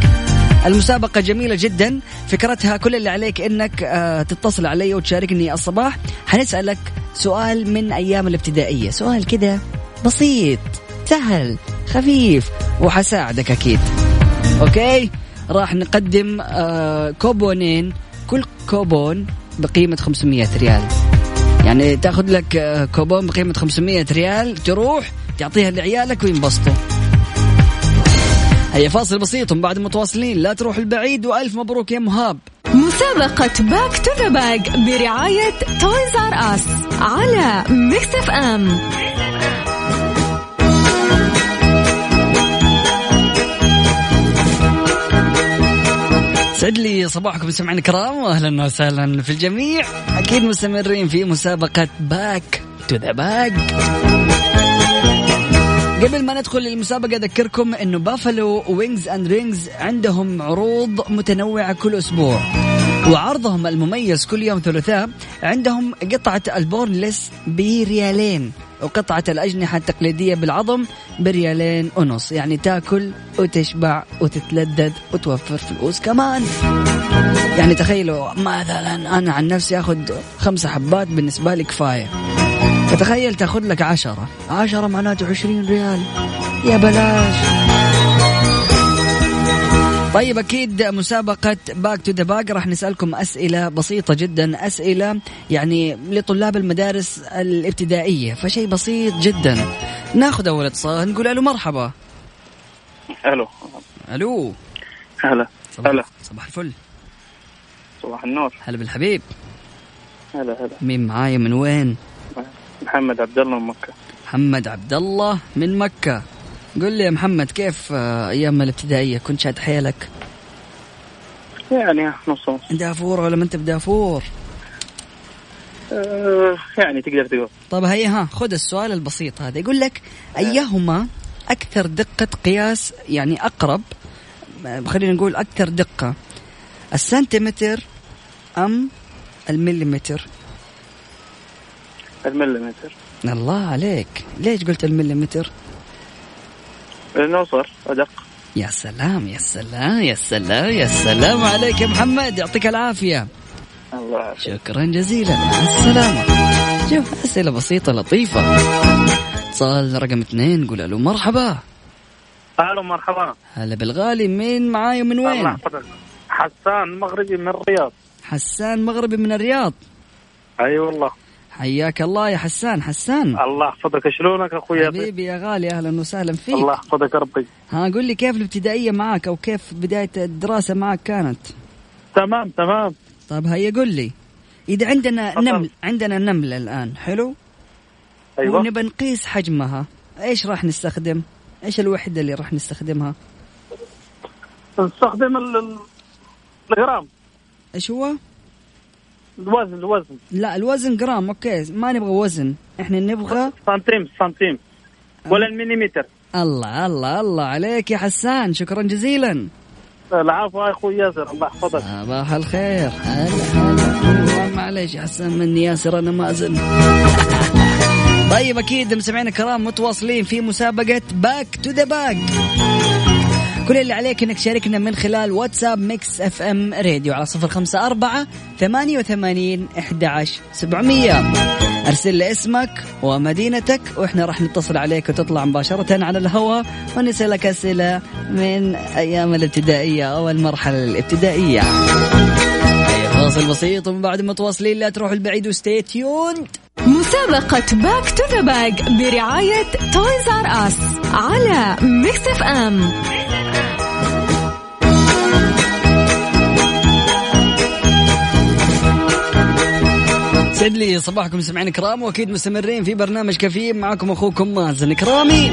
المسابقة جميلة جدا. فكرتها كل اللي عليك إنك آه تتصل علي وتشاركني الصباح. حنسألك سؤال من أيام الابتدائية. سؤال كده بسيط. سهل خفيف وحساعدك أكيد. okay؟ راح نقدم آه كوبونين كل كوبون بقيمة 500 ريال. يعني تأخذ لك آه كوبون بقيمة 500 ريال تروح تعطيها لعيالك وينبسطوا. هيا فاصل بسيط ومن بعد متواصلين. لا تروح البعيد وألف مبروك يا مهاب. مسابقة Back to the Back برعاية Toys R Us على Mix FM يسعد لي صباحكم سمعنا الكرام واهلا وسهلا في الجميع. أكيد مستمرين في مسابقة Back to the Back. قبل ما ندخل للمسابقة أذكركم أنه Buffalo Wings and Rings عندهم عروض متنوعة كل أسبوع. وعرضهم المميز كل يوم ثلاثاء عندهم قطعة ال boneless بريالين وقطعة الأجنحة التقليدية بالعظم بريالين ونص يعني تاكل وتشبع وتتلذذ وتوفر فلوس كمان. يعني تخيلوا مثلا أنا عن نفسي أخذ خمسة حبات بالنسبة لي كفاية. فتخيل تاخذ لك عشرة. عشرة معناته عشرين ريال. يا بلاش. طيب أكيد مسابقة Back to the Back راح نسألكم أسئلة بسيطة جدا أسئلة يعني لطلاب المدارس الابتدائية فشيء بسيط جدا. ناخذ أول اتصال نقول له مرحبا. ألو. ألو. هلا. هلا. صباح الفل. صباح النور. هلا بالحبيب. هلا هلا. مين معايا من وين؟ محمد عبد الله من مكة. محمد عبد الله من مكة. قل لي يا محمد كيف آه، أيام الابتدائية؟ كنت شاد حيلك؟ يعني نص نص. دافور ولا ما انت بدافور آه، يعني تقدر تقول. طب هيا ها خذ السؤال البسيط هذا. يقول لك أيهما أكثر دقة قياس يعني أقرب آه، خلينا نقول أكثر دقة السنتيمتر أم المليمتر؟ المليمتر. الله عليك. ليش قلت المليمتر؟ لأنه صار أدق. يا سلام يا سلام يا سلام يا سلام عليك يا محمد. يعطيك العافية. الله يعافيك. شكرا جزيلا. مع السلامة. شوف أسئلة بسيطة لطيفة. اتصال رقم اثنين قول له مرحبا. ألو مرحبا. هلا بالغالي مين معاي ومن وين؟ حسان مغربي من الرياض. حسان مغربي من الرياض. أي والله. حياك الله يا حسان حسان. الله يحفظك. شلونك أخوي؟ حبيبي يا غالي أهلا وسهلا فيك. الله يحفظك ربي. ها قول لي كيف الابتدائية معك أو كيف بداية الدراسة معك كانت؟ تمام تمام. طيب هيا قول لي. إذا عندنا تفضل. نمل عندنا نملة الآن حلو؟ أيوه. ونبى نقيس حجمها. إيش راح نستخدم؟ إيش الوحدة اللي راح نستخدمها؟ نستخدم ال- ال- الجرام إيش هو؟ الوزن الوزن. لا الوزن جرام okay. ما نبغى وزن. إحنا نبغى سنتيم سنتيم. ولا المليمتر الله الله الله عليك يا حسان. شكرا جزيلا. العفو يا أخوي ياسر. الله يحفظك. صباح الخير. هلا معليش يا حسان مني ياسر أنا مازن طيب أكيد مستمعينا الكرام متواصلين في مسابقة Back to the Back كل اللي عليك إنك تشاركنا من خلال واتساب Mix FM Radio على صفر خمسة أربعة ثمانية وثمانين أحد سبعمية. أرسل لي اسمك ومدينتك وإحنا راح نتصل عليك وتطلع مباشرة على الهواء ونسألك أسئلة من أيام الابتدائية أو المرحلة الابتدائية. فاصل بسيط ومن بعد متواصلين لا تروحوا البعيد و stay tuned. مسابقة Back to the Back برعاية تويز ار اس على ميكس أف أم. سعد لي صباحكم سمعين كرام وأكيد مستمرين في برنامج كفيم معكم أخوكم مازن كرامي.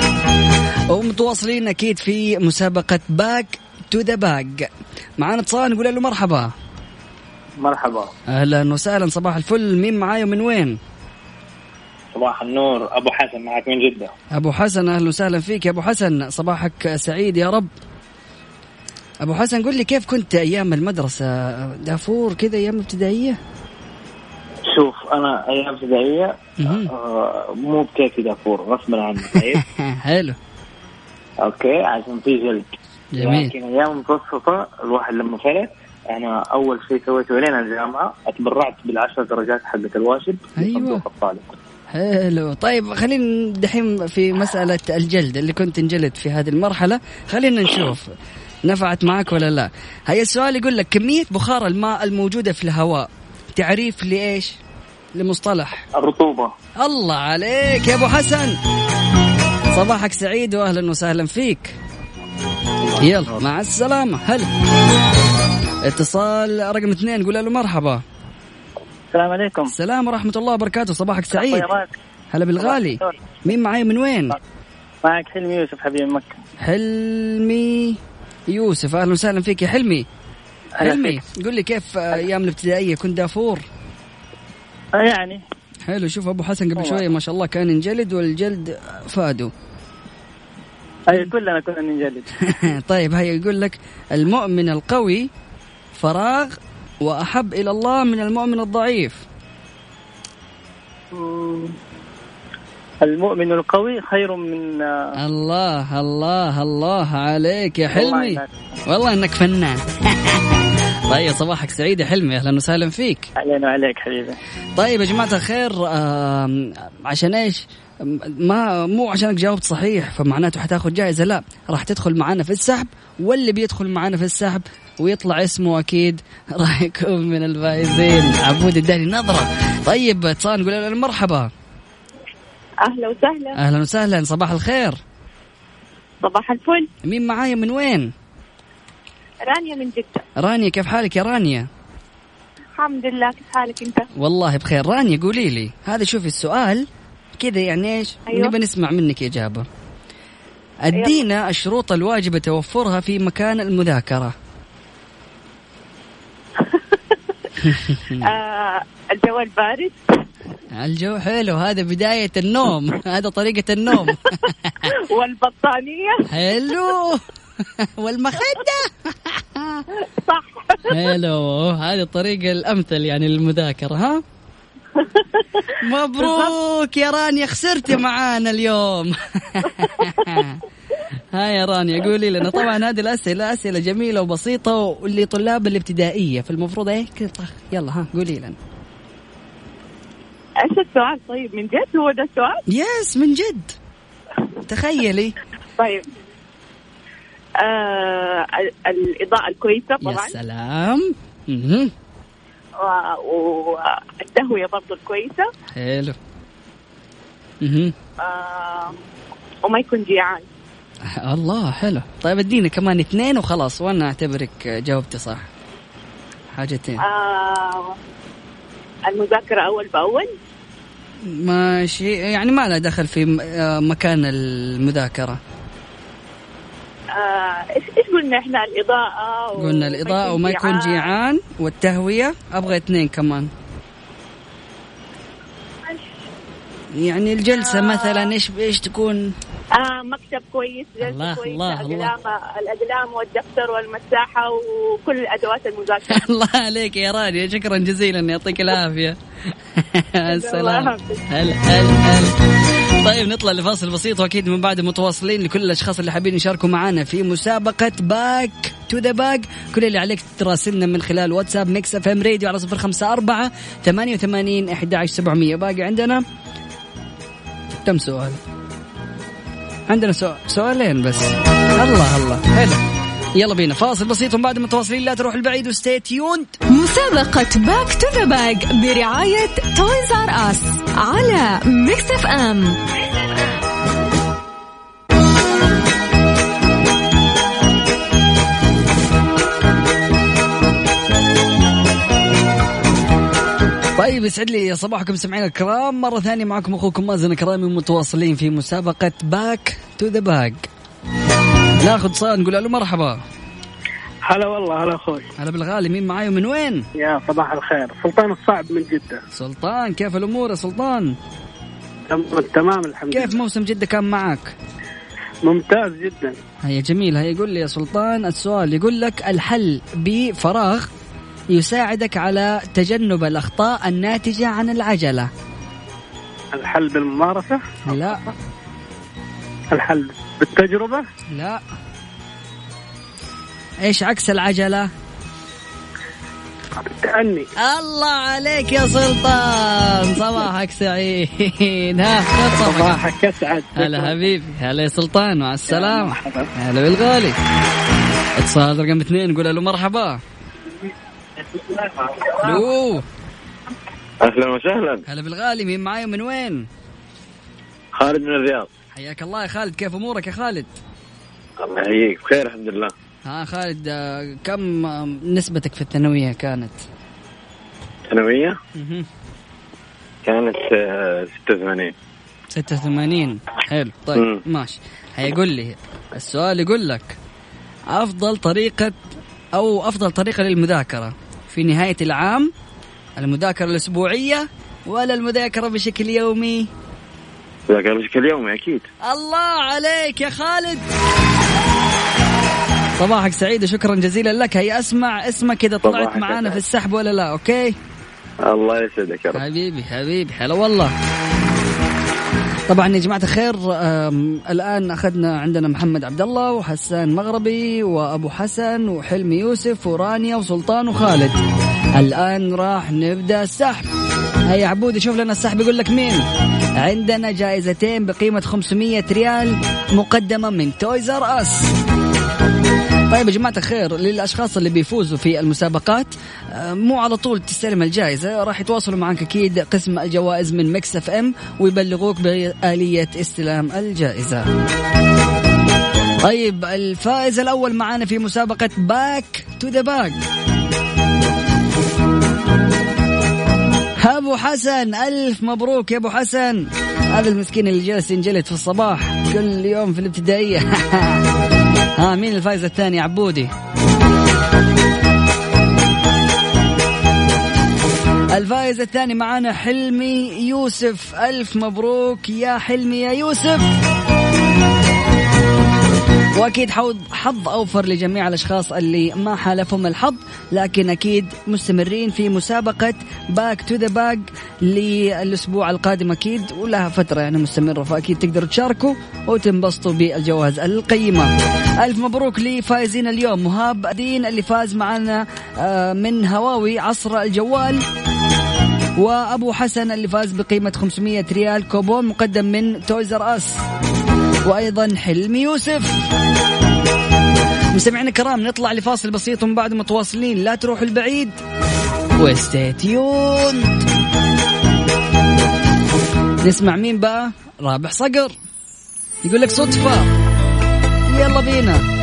ومتواصلين أكيد في مسابقة Back to the Back. معانا اتصال نقول له مرحبا. مرحبا. أهلا وسهلا صباح الفل. مين معاي ومن وين؟ صباح النور. أبو حسن معك من جدة. أبو حسن أهلا وسهلا فيك. يا أبو حسن صباحك سعيد يا رب. أبو حسن قل لي كيف كنت أيام المدرسة؟ دافور كذا أيام ابتدائيه شوف أنا أيام ابتدائيه آه، مو بكيفي دافور غصبا عني طيب؟ [LAUGHS] حلو. أوكي عشان في جلد. جميل. لكن أيام المتوسطه الواحد لما فرق أنا أول شيء سويته لين الجامعة أتبرعت بالعشر درجات حقت الواجب أيوة. لصندوق الطالب. حلو. طيب خلينا دحين في مسألة الجلد اللي كنت انجلد في هذه المرحلة. خلينا نشوف نفعت معك ولا لا. هيا السؤال يقول لك كمية بخار الماء الموجودة في الهواء تعريف لإيش؟ لمصطلح. الرطوبة. الله عليك يا أبو حسن. صباحك سعيد وأهلا وسهلا فيك. يلا مع السلامة. هلا. اتصال رقم اثنين قول له مرحبا. السلام عليكم. السلام ورحمة الله وبركاته. صباحك سعيد. هلا بالغالي. مين معاي من وين؟ معك حلمي يوسف حبيب مكة. حلمي يوسف. أهلا وسهلا فيك يا حلمي. حلمي قل لي كيف أيام الابتدائية؟ كنت دافور. آه، يعني. حلو. شوف أبو حسن قبل. شوية ما شاء الله كان ينجلد والجلد فادوا أي كلنا كنا ننجلد. [LAUGHS] طيب هيا يقول لك المؤمن القوي فراغ وأحب إلى الله من المؤمن الضعيف. المؤمن القوي خير من آه، الله الله الله عليك يا حلمي. والله إنك فنان. [LAUGHS] طيب صباحك سعيد يا حلمي أهلا وسهلا فيك. علينا وعليك حبيبي. طيب يا جماعة الخير عشان إيش؟ ما مو عشانك جاوبت صحيح فمعناته حتاخذ جائزة لا راح تدخل معنا في السحب واللي بيدخل معنا في السحب ويطلع اسمه أكيد [LAUGHS] راح يكون من الفائزين. عبود اداني نظرة. طيب اتصال نقول له مرحبا. أهلا وسهلا. أهلا وسهلا صباح الخير. صباح الفل. مين معايا من وين؟ رانيا من جدة. رانيا كيف حالك يا رانيا؟ الحمد لله كيف حالك أنت؟ والله بخير. رانيا قولي لي هذا شوفي السؤال كذا يعني إيش؟ أيوة. نبى نسمع منك اجابه ادينا الشروط الواجبة توفرها في مكان المذاكرة. [LAUGHS] آه الجو البارد الجو حلو هذا بداية النوم هذا طريقة النوم. [LAUGHS] والبطانية. [LAUGHS] حلو. [LAUGHS] والمخدة. صح. حلو هذه الطريقة الأمثل يعني للمذاكرة ها؟ [LAUGHS] مبروك يا رانيا خسرتي معانا اليوم. ها يا رانيا قولي لنا. طبعا هذه الأسئلة أسئلة جميلة وبسيطة واللي طلاب الابتدائية فالمفروض طخ. يلا ها قولي لنا. إيش السؤال؟ طيب من جد هو ده السؤال؟ يس من جد. تخيلي. طيب. آه ال- الإضاءة الكويسة يا طبعا. سلام. مهم. و- والتهوية برضو الكويسة. حلو. مهم. آه وما يكون جيعان. الله حلو. طيب ادينا كمان اثنين وخلاص وأنا اعتبرك جاوبتي صح. حاجتين. آه المذاكرة أول بأول. ماشي. يعني ما له دخل في م- آه، مكان المذاكرة. إيش إيش قلنا إحنا الإضاءة و- قلنا الإضاءة وما يكون جيعان. والتهوية أبغى اثنين كمان. يعني الجلسة مثلا إيش إيش تكون؟ آه مكتب كويس جلسة الله، كويسة الله، الله. الأقلام الأقلام والدفتر والمساحة وكل الأدوات المذاكرة. [LAUGHS] الله عليك يا رانيا شكرا جزيلا يعطيك العافية. [LAUGHS] السلام. هلا هلا هلا طيب نطلع لفاصل بسيط وأكيد من بعد متواصلين لكل الأشخاص اللي حابين يشاركوا معنا في مسابقة Back to the Back. كل اللي عليك تراسلنا من خلال واتساب Mix FM Radio على صفر خمسة أربعة ثمانية وثمانين أحد عشر سبعمية. باقي عندنا كم سؤال؟ عندنا سؤال سؤالين بس. الله الله. حلو. يلا بينا فاصل بسيط بعد متواصلين لا تروح البعيد و stay tuned. مسابقة Back to the Back برعاية Toys R Us على Mix FM طيب يسعد لي صباحكم سمعين الكرام. مرة ثانية معكم أخوكم مازن كرامي متواصلين في مسابقة Back to the Back ناخذ اتصال نقول له مرحبا. هلا والله هلا أخوي. هلا بالغالي مين معاي ومن وين؟ يا صباح الخير. سلطان الصعب من جدة. سلطان كيف الأمور يا سلطان؟ تم- تمام الحمد كيف لله. موسم جدة كان معك؟ ممتاز جدا. هيا جميل هيا يقول لي يا سلطان السؤال. يقول لك الحل بفراغ يساعدك على تجنب الأخطاء الناتجة عن العجلة. الحل بالممارسة؟ لا. الحل. بالتجربة؟ لا. إيش عكس العجلة؟ التأني الله عليك يا سلطان. صباحك سعيد. ها خذ صباحك؟ أسعد. هلا حبيبي. هلا يا سلطان مع السلامة. هلا بالغالي. اتصال رقم اثنين نقول له مرحبا. ألو. أهلا وسهلا. هلا بالغالي مين معاي من وين؟ خالد من الرياض. حياك الله يا خالد كيف أمورك يا خالد؟ الله يحييك بخير الحمد لله ها خالد آه، كم آه، نسبتك في الثانوية كانت؟ ثانوية. كانت آه، 86 86 حلو طيب مم. ماشي هيقول لي السؤال يقول لك أفضل طريقة أو أفضل طريقة للمذاكرة في نهاية العام المذاكرة الأسبوعية ولا المذاكرة بشكل يومي؟ ذاكرة بشكل يومي أكيد. الله عليك يا خالد. صباحك سعيد وشكرا جزيلا لك. هي اسمع اسمك إذا طلعت معانا. في السحب ولا لا أوكي؟ الله يسعدك يا رب. حبيبي حبيبي هلا والله. طبعا يا جماعة الخير الآن أخذنا عندنا محمد عبد الله وحسان مغربي وأبو حسن وحلمي يوسف ورانيا وسلطان وخالد. الآن راح نبدأ السحب. هيا عبود شوف لنا السحب يقول لك مين؟ عندنا جائزتين بقيمة 500 ريال مقدمة من تويزر اس طيب يا جماعة الخير للأشخاص اللي بيفوزوا في المسابقات آه، مو على طول تستلم الجائزة راح يتواصلوا معك أكيد قسم الجوائز من Mix FM ويبلغوك بآلية استلام الجائزة. طيب الفائز الأول معانا في مسابقة Back to the Back أبو حسن ألف مبروك يا أبو حسن. هذا المسكين اللي جالس ينجلد في الصباح كل يوم في الابتدائية. [LAUGHS] ها مين الفايز الثاني؟ عبودي. الفائز الثاني معانا حلمي يوسف. ألف مبروك يا حلمي يا يوسف. [LAUGHS] واكيد حظ أوفر لجميع الأشخاص اللي ما حالفهم الحظ لكن أكيد مستمرين في مسابقة Back to the Back للأسبوع القادم أكيد ولها فترة يعني مستمرة فأكيد تقدروا تشاركوا وتنبسطوا بالجوائز القيمة. ألف مبروك لفائزين اليوم مهاب دين اللي فاز معنا آه، من هواوي عصر الجوال وأبو حسن اللي فاز بقيمة 500 ريال كوبون مقدم من تويز ار اس وأيضا حلمي يوسف. مستمعينا الكرام نطلع لفاصل بسيط ومن بعد متواصلين. لا تروحوا البعيد. وستي تيون نسمع مين بقى؟ رابح صقر. يقول لك صدفة. يلا بينا.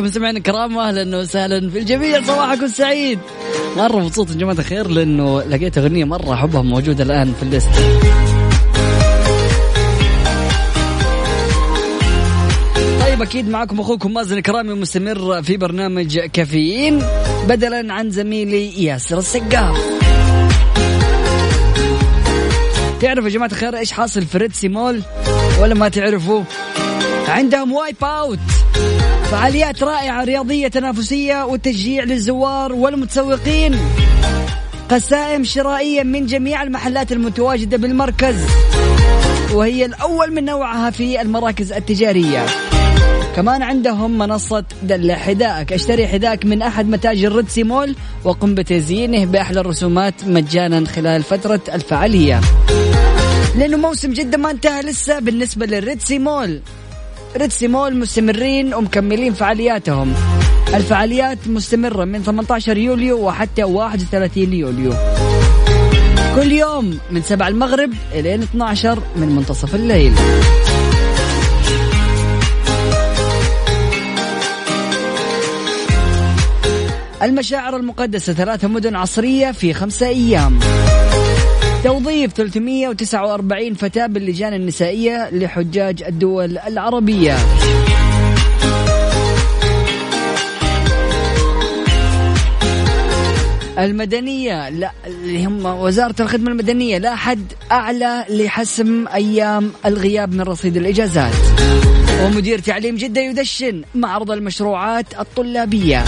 صباحكم مستمعينا الكرام واهلا وسهلا في الجميع. صباحكم سعيد. مره مبسوط يا جماعة الخير لأنه لقيت أغنية مرة احبها موجودة الآن في ال list. طيب أكيد معكم أخوكم مازن الكرامي مستمر في برنامج كافيين. بدلا عن زميلي ياسر السقاف. تعرفوا يا جماعة الخير إيش حاصل في رد سي مول ولا ما تعرفوا؟ عندهم wipe out فعاليات رائعة رياضية تنافسية وتشجيع للزوار والمتسوقين. قسائم شرائية من جميع المحلات المتواجدة بالمركز. وهي الأول من نوعها في المراكز التجارية. كمان عندهم منصة دلع حذائك أشتري حذائك من أحد متاجر رد سي مول وقم بتزيينه بأحلى الرسومات مجانا خلال فترة الفعالية. لأنه موسم جدة ما انتهى لسه بالنسبة للريدسي مول. ريدسي مول مستمرين ومكملين فعالياتهم. الفعاليات مستمرة من 18 يوليو وحتى 31 يوليو. كل يوم من 7 المغرب إلى 12 من منتصف الليل. المشاعر المقدسة ثلاثة مدن عصرية في خمسة أيام. توظيف 349 فتاة باللجان النسائية لحجاج الدول العربية. المدنية لا اللي هم وزارة الخدمة المدنية لا حد أعلى لحسم أيام الغياب من رصيد الإجازات. ومدير تعليم جدة يدشن معرض المشروعات الطلابية.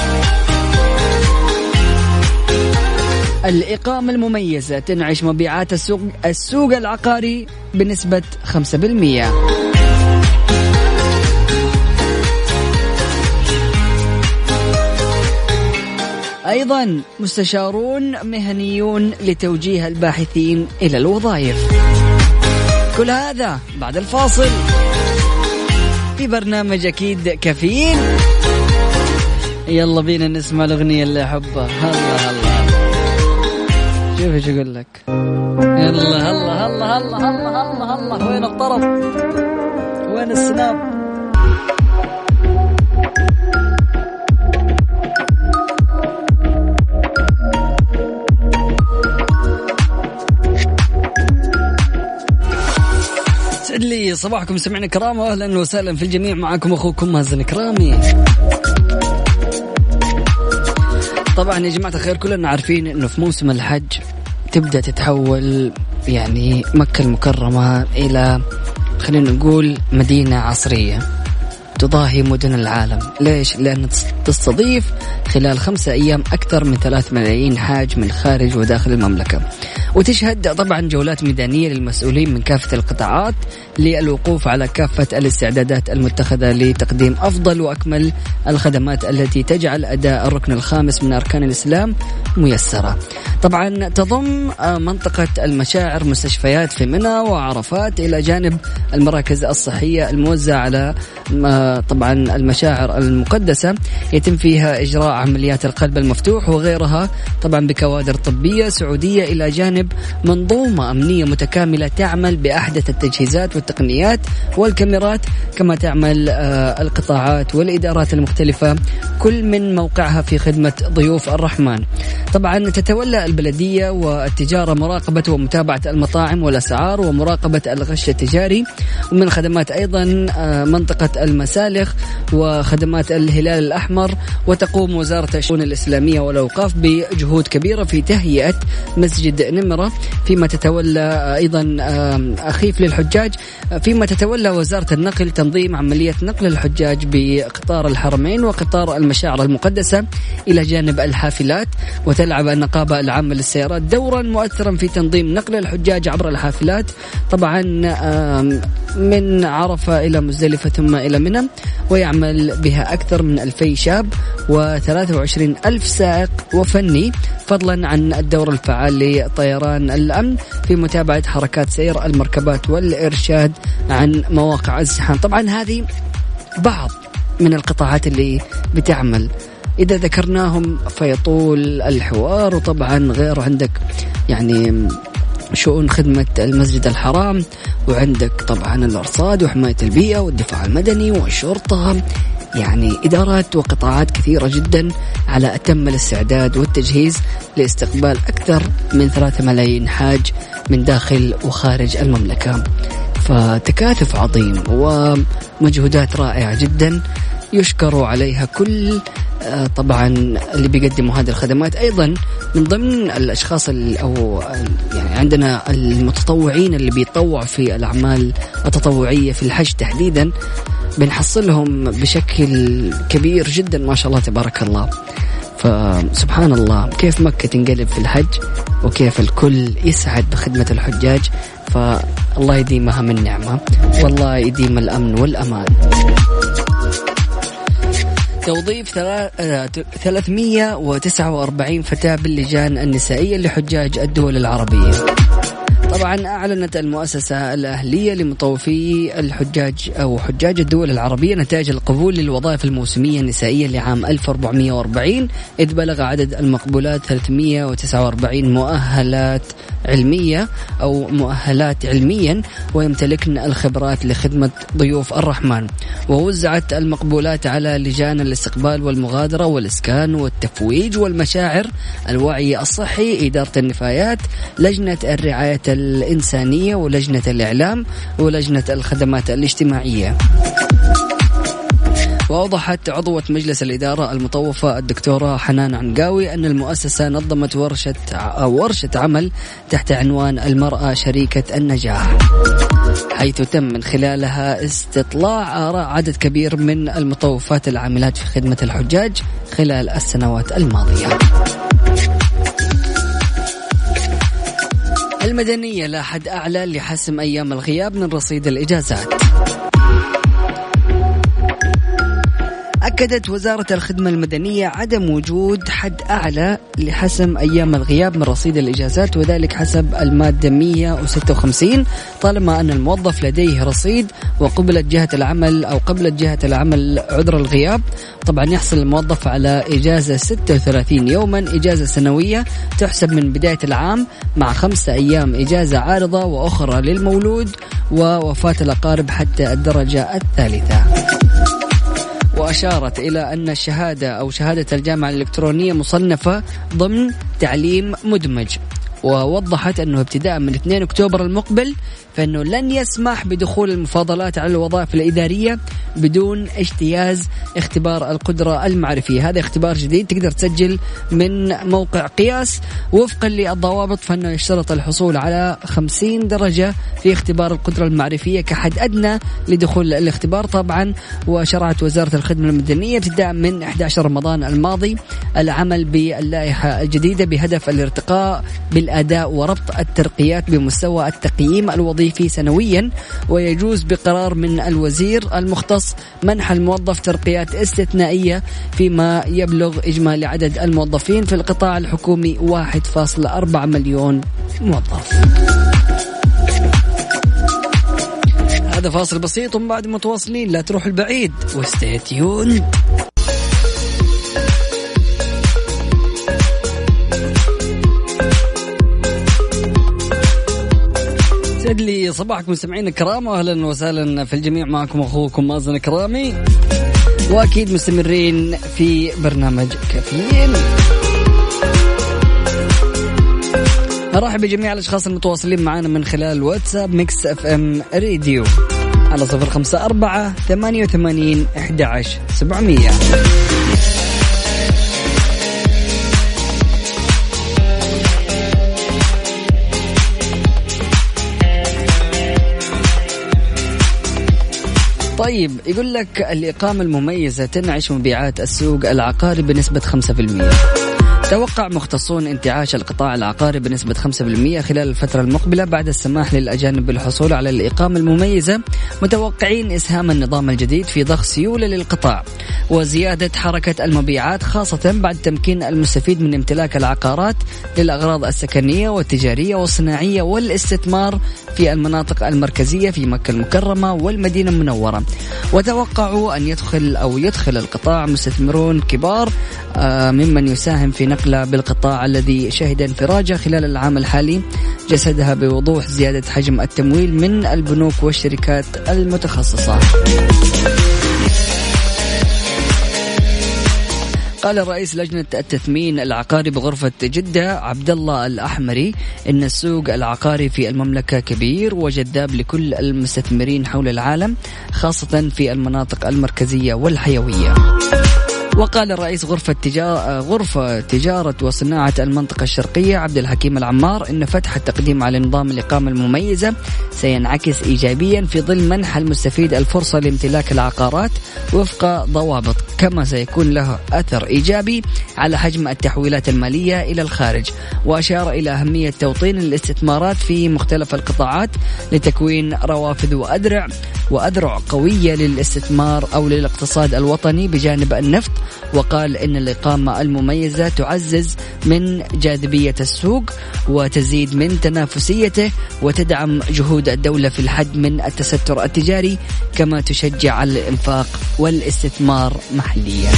الإقامة المميزة تنعش مبيعات السوق, السوق العقاري بنسبة 5% أيضا مستشارون مهنيون لتوجيه الباحثين إلى الوظائف. كل هذا بعد الفاصل. في برنامج أكيد كافيين يلا بينا نسمع الأغنية اللي أحبها. الله الله شوف إيش أقول لك؟ يلا هلا هلا هلا هلا هلا هلا. وين الطرب؟ وين السناب؟ يسعد لي صباحكم سمعنا كرام واهلا وسهلا في الجميع. معكم أخوكم مازن كرامي. طبعا يا جماعة الخير كلنا عارفين إنه في موسم الحج تبدأ تتحول يعني مكة المكرمة إلى خلينا نقول مدينة عصرية تضاهي مدن العالم ليش؟ لأن تستضيف خلال خمسة أيام أكثر من ثلاث ملايين حاج من خارج وداخل المملكة وتشهد طبعا جولات ميدانية للمسؤولين من كافة القطاعات للوقوف على كافة الاستعدادات المتخذة لتقديم أفضل وأكمل الخدمات التي تجعل أداء الركن الخامس من أركان الإسلام ميسرة. طبعا تضم منطقة المشاعر مستشفيات في منى وعرفات إلى جانب المراكز الصحية الموزعة على طبعا المشاعر المقدسة. يتم فيها إجراء عمليات القلب المفتوح وغيرها طبعا بكوادر طبية سعودية إلى جانب منظومة أمنية متكاملة تعمل بأحدث التجهيزات والتقنيات والكاميرات كما تعمل آه، القطاعات والإدارات المختلفة كل من موقعها في خدمة ضيوف الرحمن. طبعا تتولى البلدية والتجارة مراقبة ومتابعة المطاعم والأسعار ومراقبة الغش التجاري ومن خدمات أيضا آه، منطقة المسالخ وخدمات الهلال الأحمر وتقوم وزارة الشؤون الإسلامية والأوقاف بجهود كبيرة في تهيئة مسجد نمرة فيما تتولى أيضا أخيف للحجاج. فيما تتولى وزارة النقل تنظيم عملية نقل الحجاج بقطار الحرمين وقطار المشاعر المقدسة إلى جانب الحافلات وتلعب النقابة العامة للسيارات دورا مؤثرا في تنظيم نقل الحجاج عبر الحافلات. طبعا من عرفة إلى مزدلفة ثم إلى منى ويعمل بها أكثر من ألفي شاب و23 ألف سائق وفني. فضلا عن الدور الفعال لطيران الأمن في متابعة حركات سير المركبات والإرشاد عن مواقع الزحام. طبعا هذه بعض من القطاعات اللي بتعمل. إذا ذكرناهم فيطول الحوار وطبعا غير عندك يعني شؤون خدمة المسجد الحرام وعندك طبعا الأرصاد وحماية البيئة والدفاع المدني والشرطة يعني إدارات وقطاعات كثيرة جدا على أتم الاستعداد والتجهيز لاستقبال أكثر من ثلاثة ملايين حاج من داخل وخارج المملكة. فتكاتف عظيم ومجهودات رائعة جدا يشكر عليها كل آه، طبعا اللي بيقدموا هذه الخدمات. أيضا من ضمن الأشخاص أو يعني عندنا المتطوعين اللي بيتطوعوا في الأعمال التطوعية في الحج تحديدا بنحصلهم بشكل كبير جدا ما شاء الله تبارك الله. فسبحان الله كيف مكة تنقلب في الحج وكيف الكل يسعد بخدمة الحجاج فالله يديمها من نعمة والله يديم الأمن والأمان. توظيف 349 آه، فتاة باللجان النسائية لحجاج الدول العربية. طبعا أعلنت المؤسسة الأهلية لمطوفي الحجاج أو حجاج الدول العربية نتائج القبول للوظائف الموسمية النسائية لعام 1440 إذ بلغ عدد المقبولات 349 مؤهلات علمية أو مؤهلات علميا ويمتلكن الخبرات لخدمة ضيوف الرحمن. ووزعت المقبولات على لجان الاستقبال والمغادرة والإسكان والتفويج والمشاعر الوعي الصحي إدارة النفايات لجنة الرعاية الإنسانية ولجنة الإعلام ولجنة الخدمات الاجتماعية. وأوضحت عضوة مجلس الإدارة المطوفة الدكتورة حنان عنقاوي أن المؤسسة نظمت ورشة ورشة عمل تحت عنوان المرأة شريكة النجاح حيث تم من خلالها استطلاع آراء عدد كبير من المطوفات العاملات في خدمة الحجاج خلال السنوات الماضية. المدنية لا حد أعلى لحسم أيام الغياب من رصيد الإجازات. أكدت وزارة الخدمة المدنية عدم وجود حد أعلى لحسم أيام الغياب من رصيد الإجازات وذلك حسب المادة 156 طالما أن الموظف لديه رصيد وقبلت جهة العمل أو قبلت جهة العمل عذر الغياب طبعا يحصل الموظف على إجازة 36 يوما إجازة سنوية تحسب من بداية العام مع خمسة أيام إجازة عارضة وأخرى للمولود ووفاة الأقارب حتى الدرجة الثالثة. وأشارت إلى أن الشهادة أو شهادة الجامعة الإلكترونية مصنفة ضمن تعليم مدمج ووضحت أنه ابتداء من 2 أكتوبر المقبل فإنه لن يسمح بدخول المفاضلات على الوظائف الإدارية بدون اجتياز اختبار القدرة المعرفية. هذا اختبار جديد تقدر تسجل من موقع قياس. وفقا للضوابط فإنه يشترط الحصول على 50 درجة في اختبار القدرة المعرفية كحد أدنى لدخول الاختبار طبعا. وشرعت وزارة الخدمة المدنية ابتداء من 11 رمضان الماضي العمل باللائحة الجديدة بهدف الارتقاء بالأداء وربط الترقيات بمستوى التقييم الوظيفي. سنويا ويجوز بقرار من الوزير المختص منح الموظف ترقيات استثنائية فيما يبلغ إجمالي عدد الموظفين في القطاع الحكومي 1.4 مليون موظف. هذا فاصل بسيط ومن بعد متواصلين لا تروح البعيد وستيتيون. يسعد صباحكم مستمعين الكرام واهلا وسهلا في الجميع. معكم أخوكم مازن كرامي وأكيد مستمرين في برنامج كافيين. أرحب بجميع الأشخاص المتواصلين معنا من خلال واتساب ميكس إف إم راديو على صفر خمسة أربعة ثمانية وثمانين أحد عشر سبعمية. طيب يقول لك الإقامة المميزة تنعش مبيعات السوق العقاري بنسبة 5% توقع مختصون انتعاش القطاع العقاري بنسبة 5% خلال الفترة المقبلة بعد السماح للأجانب بالحصول على الإقامة المميزة متوقعين إسهام النظام الجديد في ضخ سيولة للقطاع وزيادة حركة المبيعات خاصة بعد تمكين المستفيد من امتلاك العقارات للأغراض السكنية والتجارية والصناعية والاستثمار في المناطق المركزية في مكة المكرمة والمدينة المنورة. وتوقعوا أن يدخل أو يدخل القطاع مستثمرون كبار آه، ممن يساهم في نقله بالقطاع الذي شهد انفراجه خلال العام الحالي جسدها بوضوح زيادة حجم التمويل من البنوك والشركات المتخصصة قال رئيس لجنة التثمين العقاري بغرفة جدة عبد الله الأحمري إن السوق العقاري في المملكة كبير وجذاب لكل المستثمرين حول العالم خاصة في المناطق المركزية والحيوية. وقال رئيس غرفة تجارة غرفة تجارة وصناعة المنطقة الشرقية عبد الحكيم العمار إن فتح التقديم على نظام الإقامة المميزة سينعكس إيجابيا في ظل منح المستفيد الفرصة لامتلاك العقارات وفق ضوابط كما سيكون له أثر إيجابي على حجم التحويلات المالية إلى الخارج. وأشار إلى أهمية توطين الاستثمارات في مختلف القطاعات لتكوين روافد وأدرع وأذرع قوية للاستثمار أو للاقتصاد الوطني بجانب النفط وقال إن الإقامة المميزة تعزز من جاذبية السوق وتزيد من تنافسيته وتدعم جهود الدولة في الحد من التستر التجاري كما تشجع على الإنفاق والاستثمار محليا.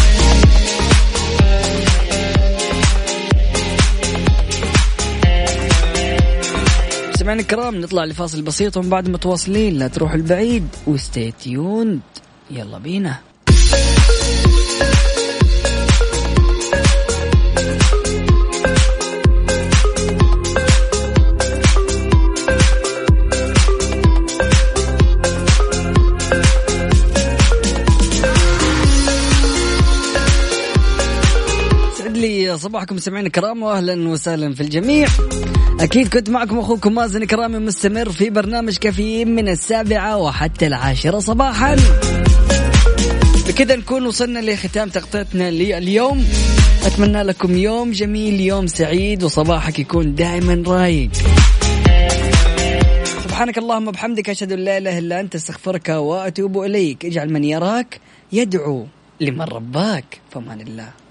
مستمعينا الكرام نطلع لفاصل بسيط ومن بعد متواصلين. لا تروحوا البعيد وستيتيون يلا بينا. صباحكم سمعين الكرام واهلا وسهلا في الجميع. أكيد كنت معكم أخوكم مازن كرامي مستمر في برنامج كافيين من السابعة وحتى العاشرة صباحا. بكذا نكون وصلنا لختام تغطيتنا لليوم. أتمنى لكم يوم جميل يوم سعيد وصباحك يكون دائما رايق. سبحانك اللهم وبحمدك أشهد أن لا إله إلا أنت أستغفرك وأتوب إليك. اجعل من يراك يدعو لمن رباك فمان الله.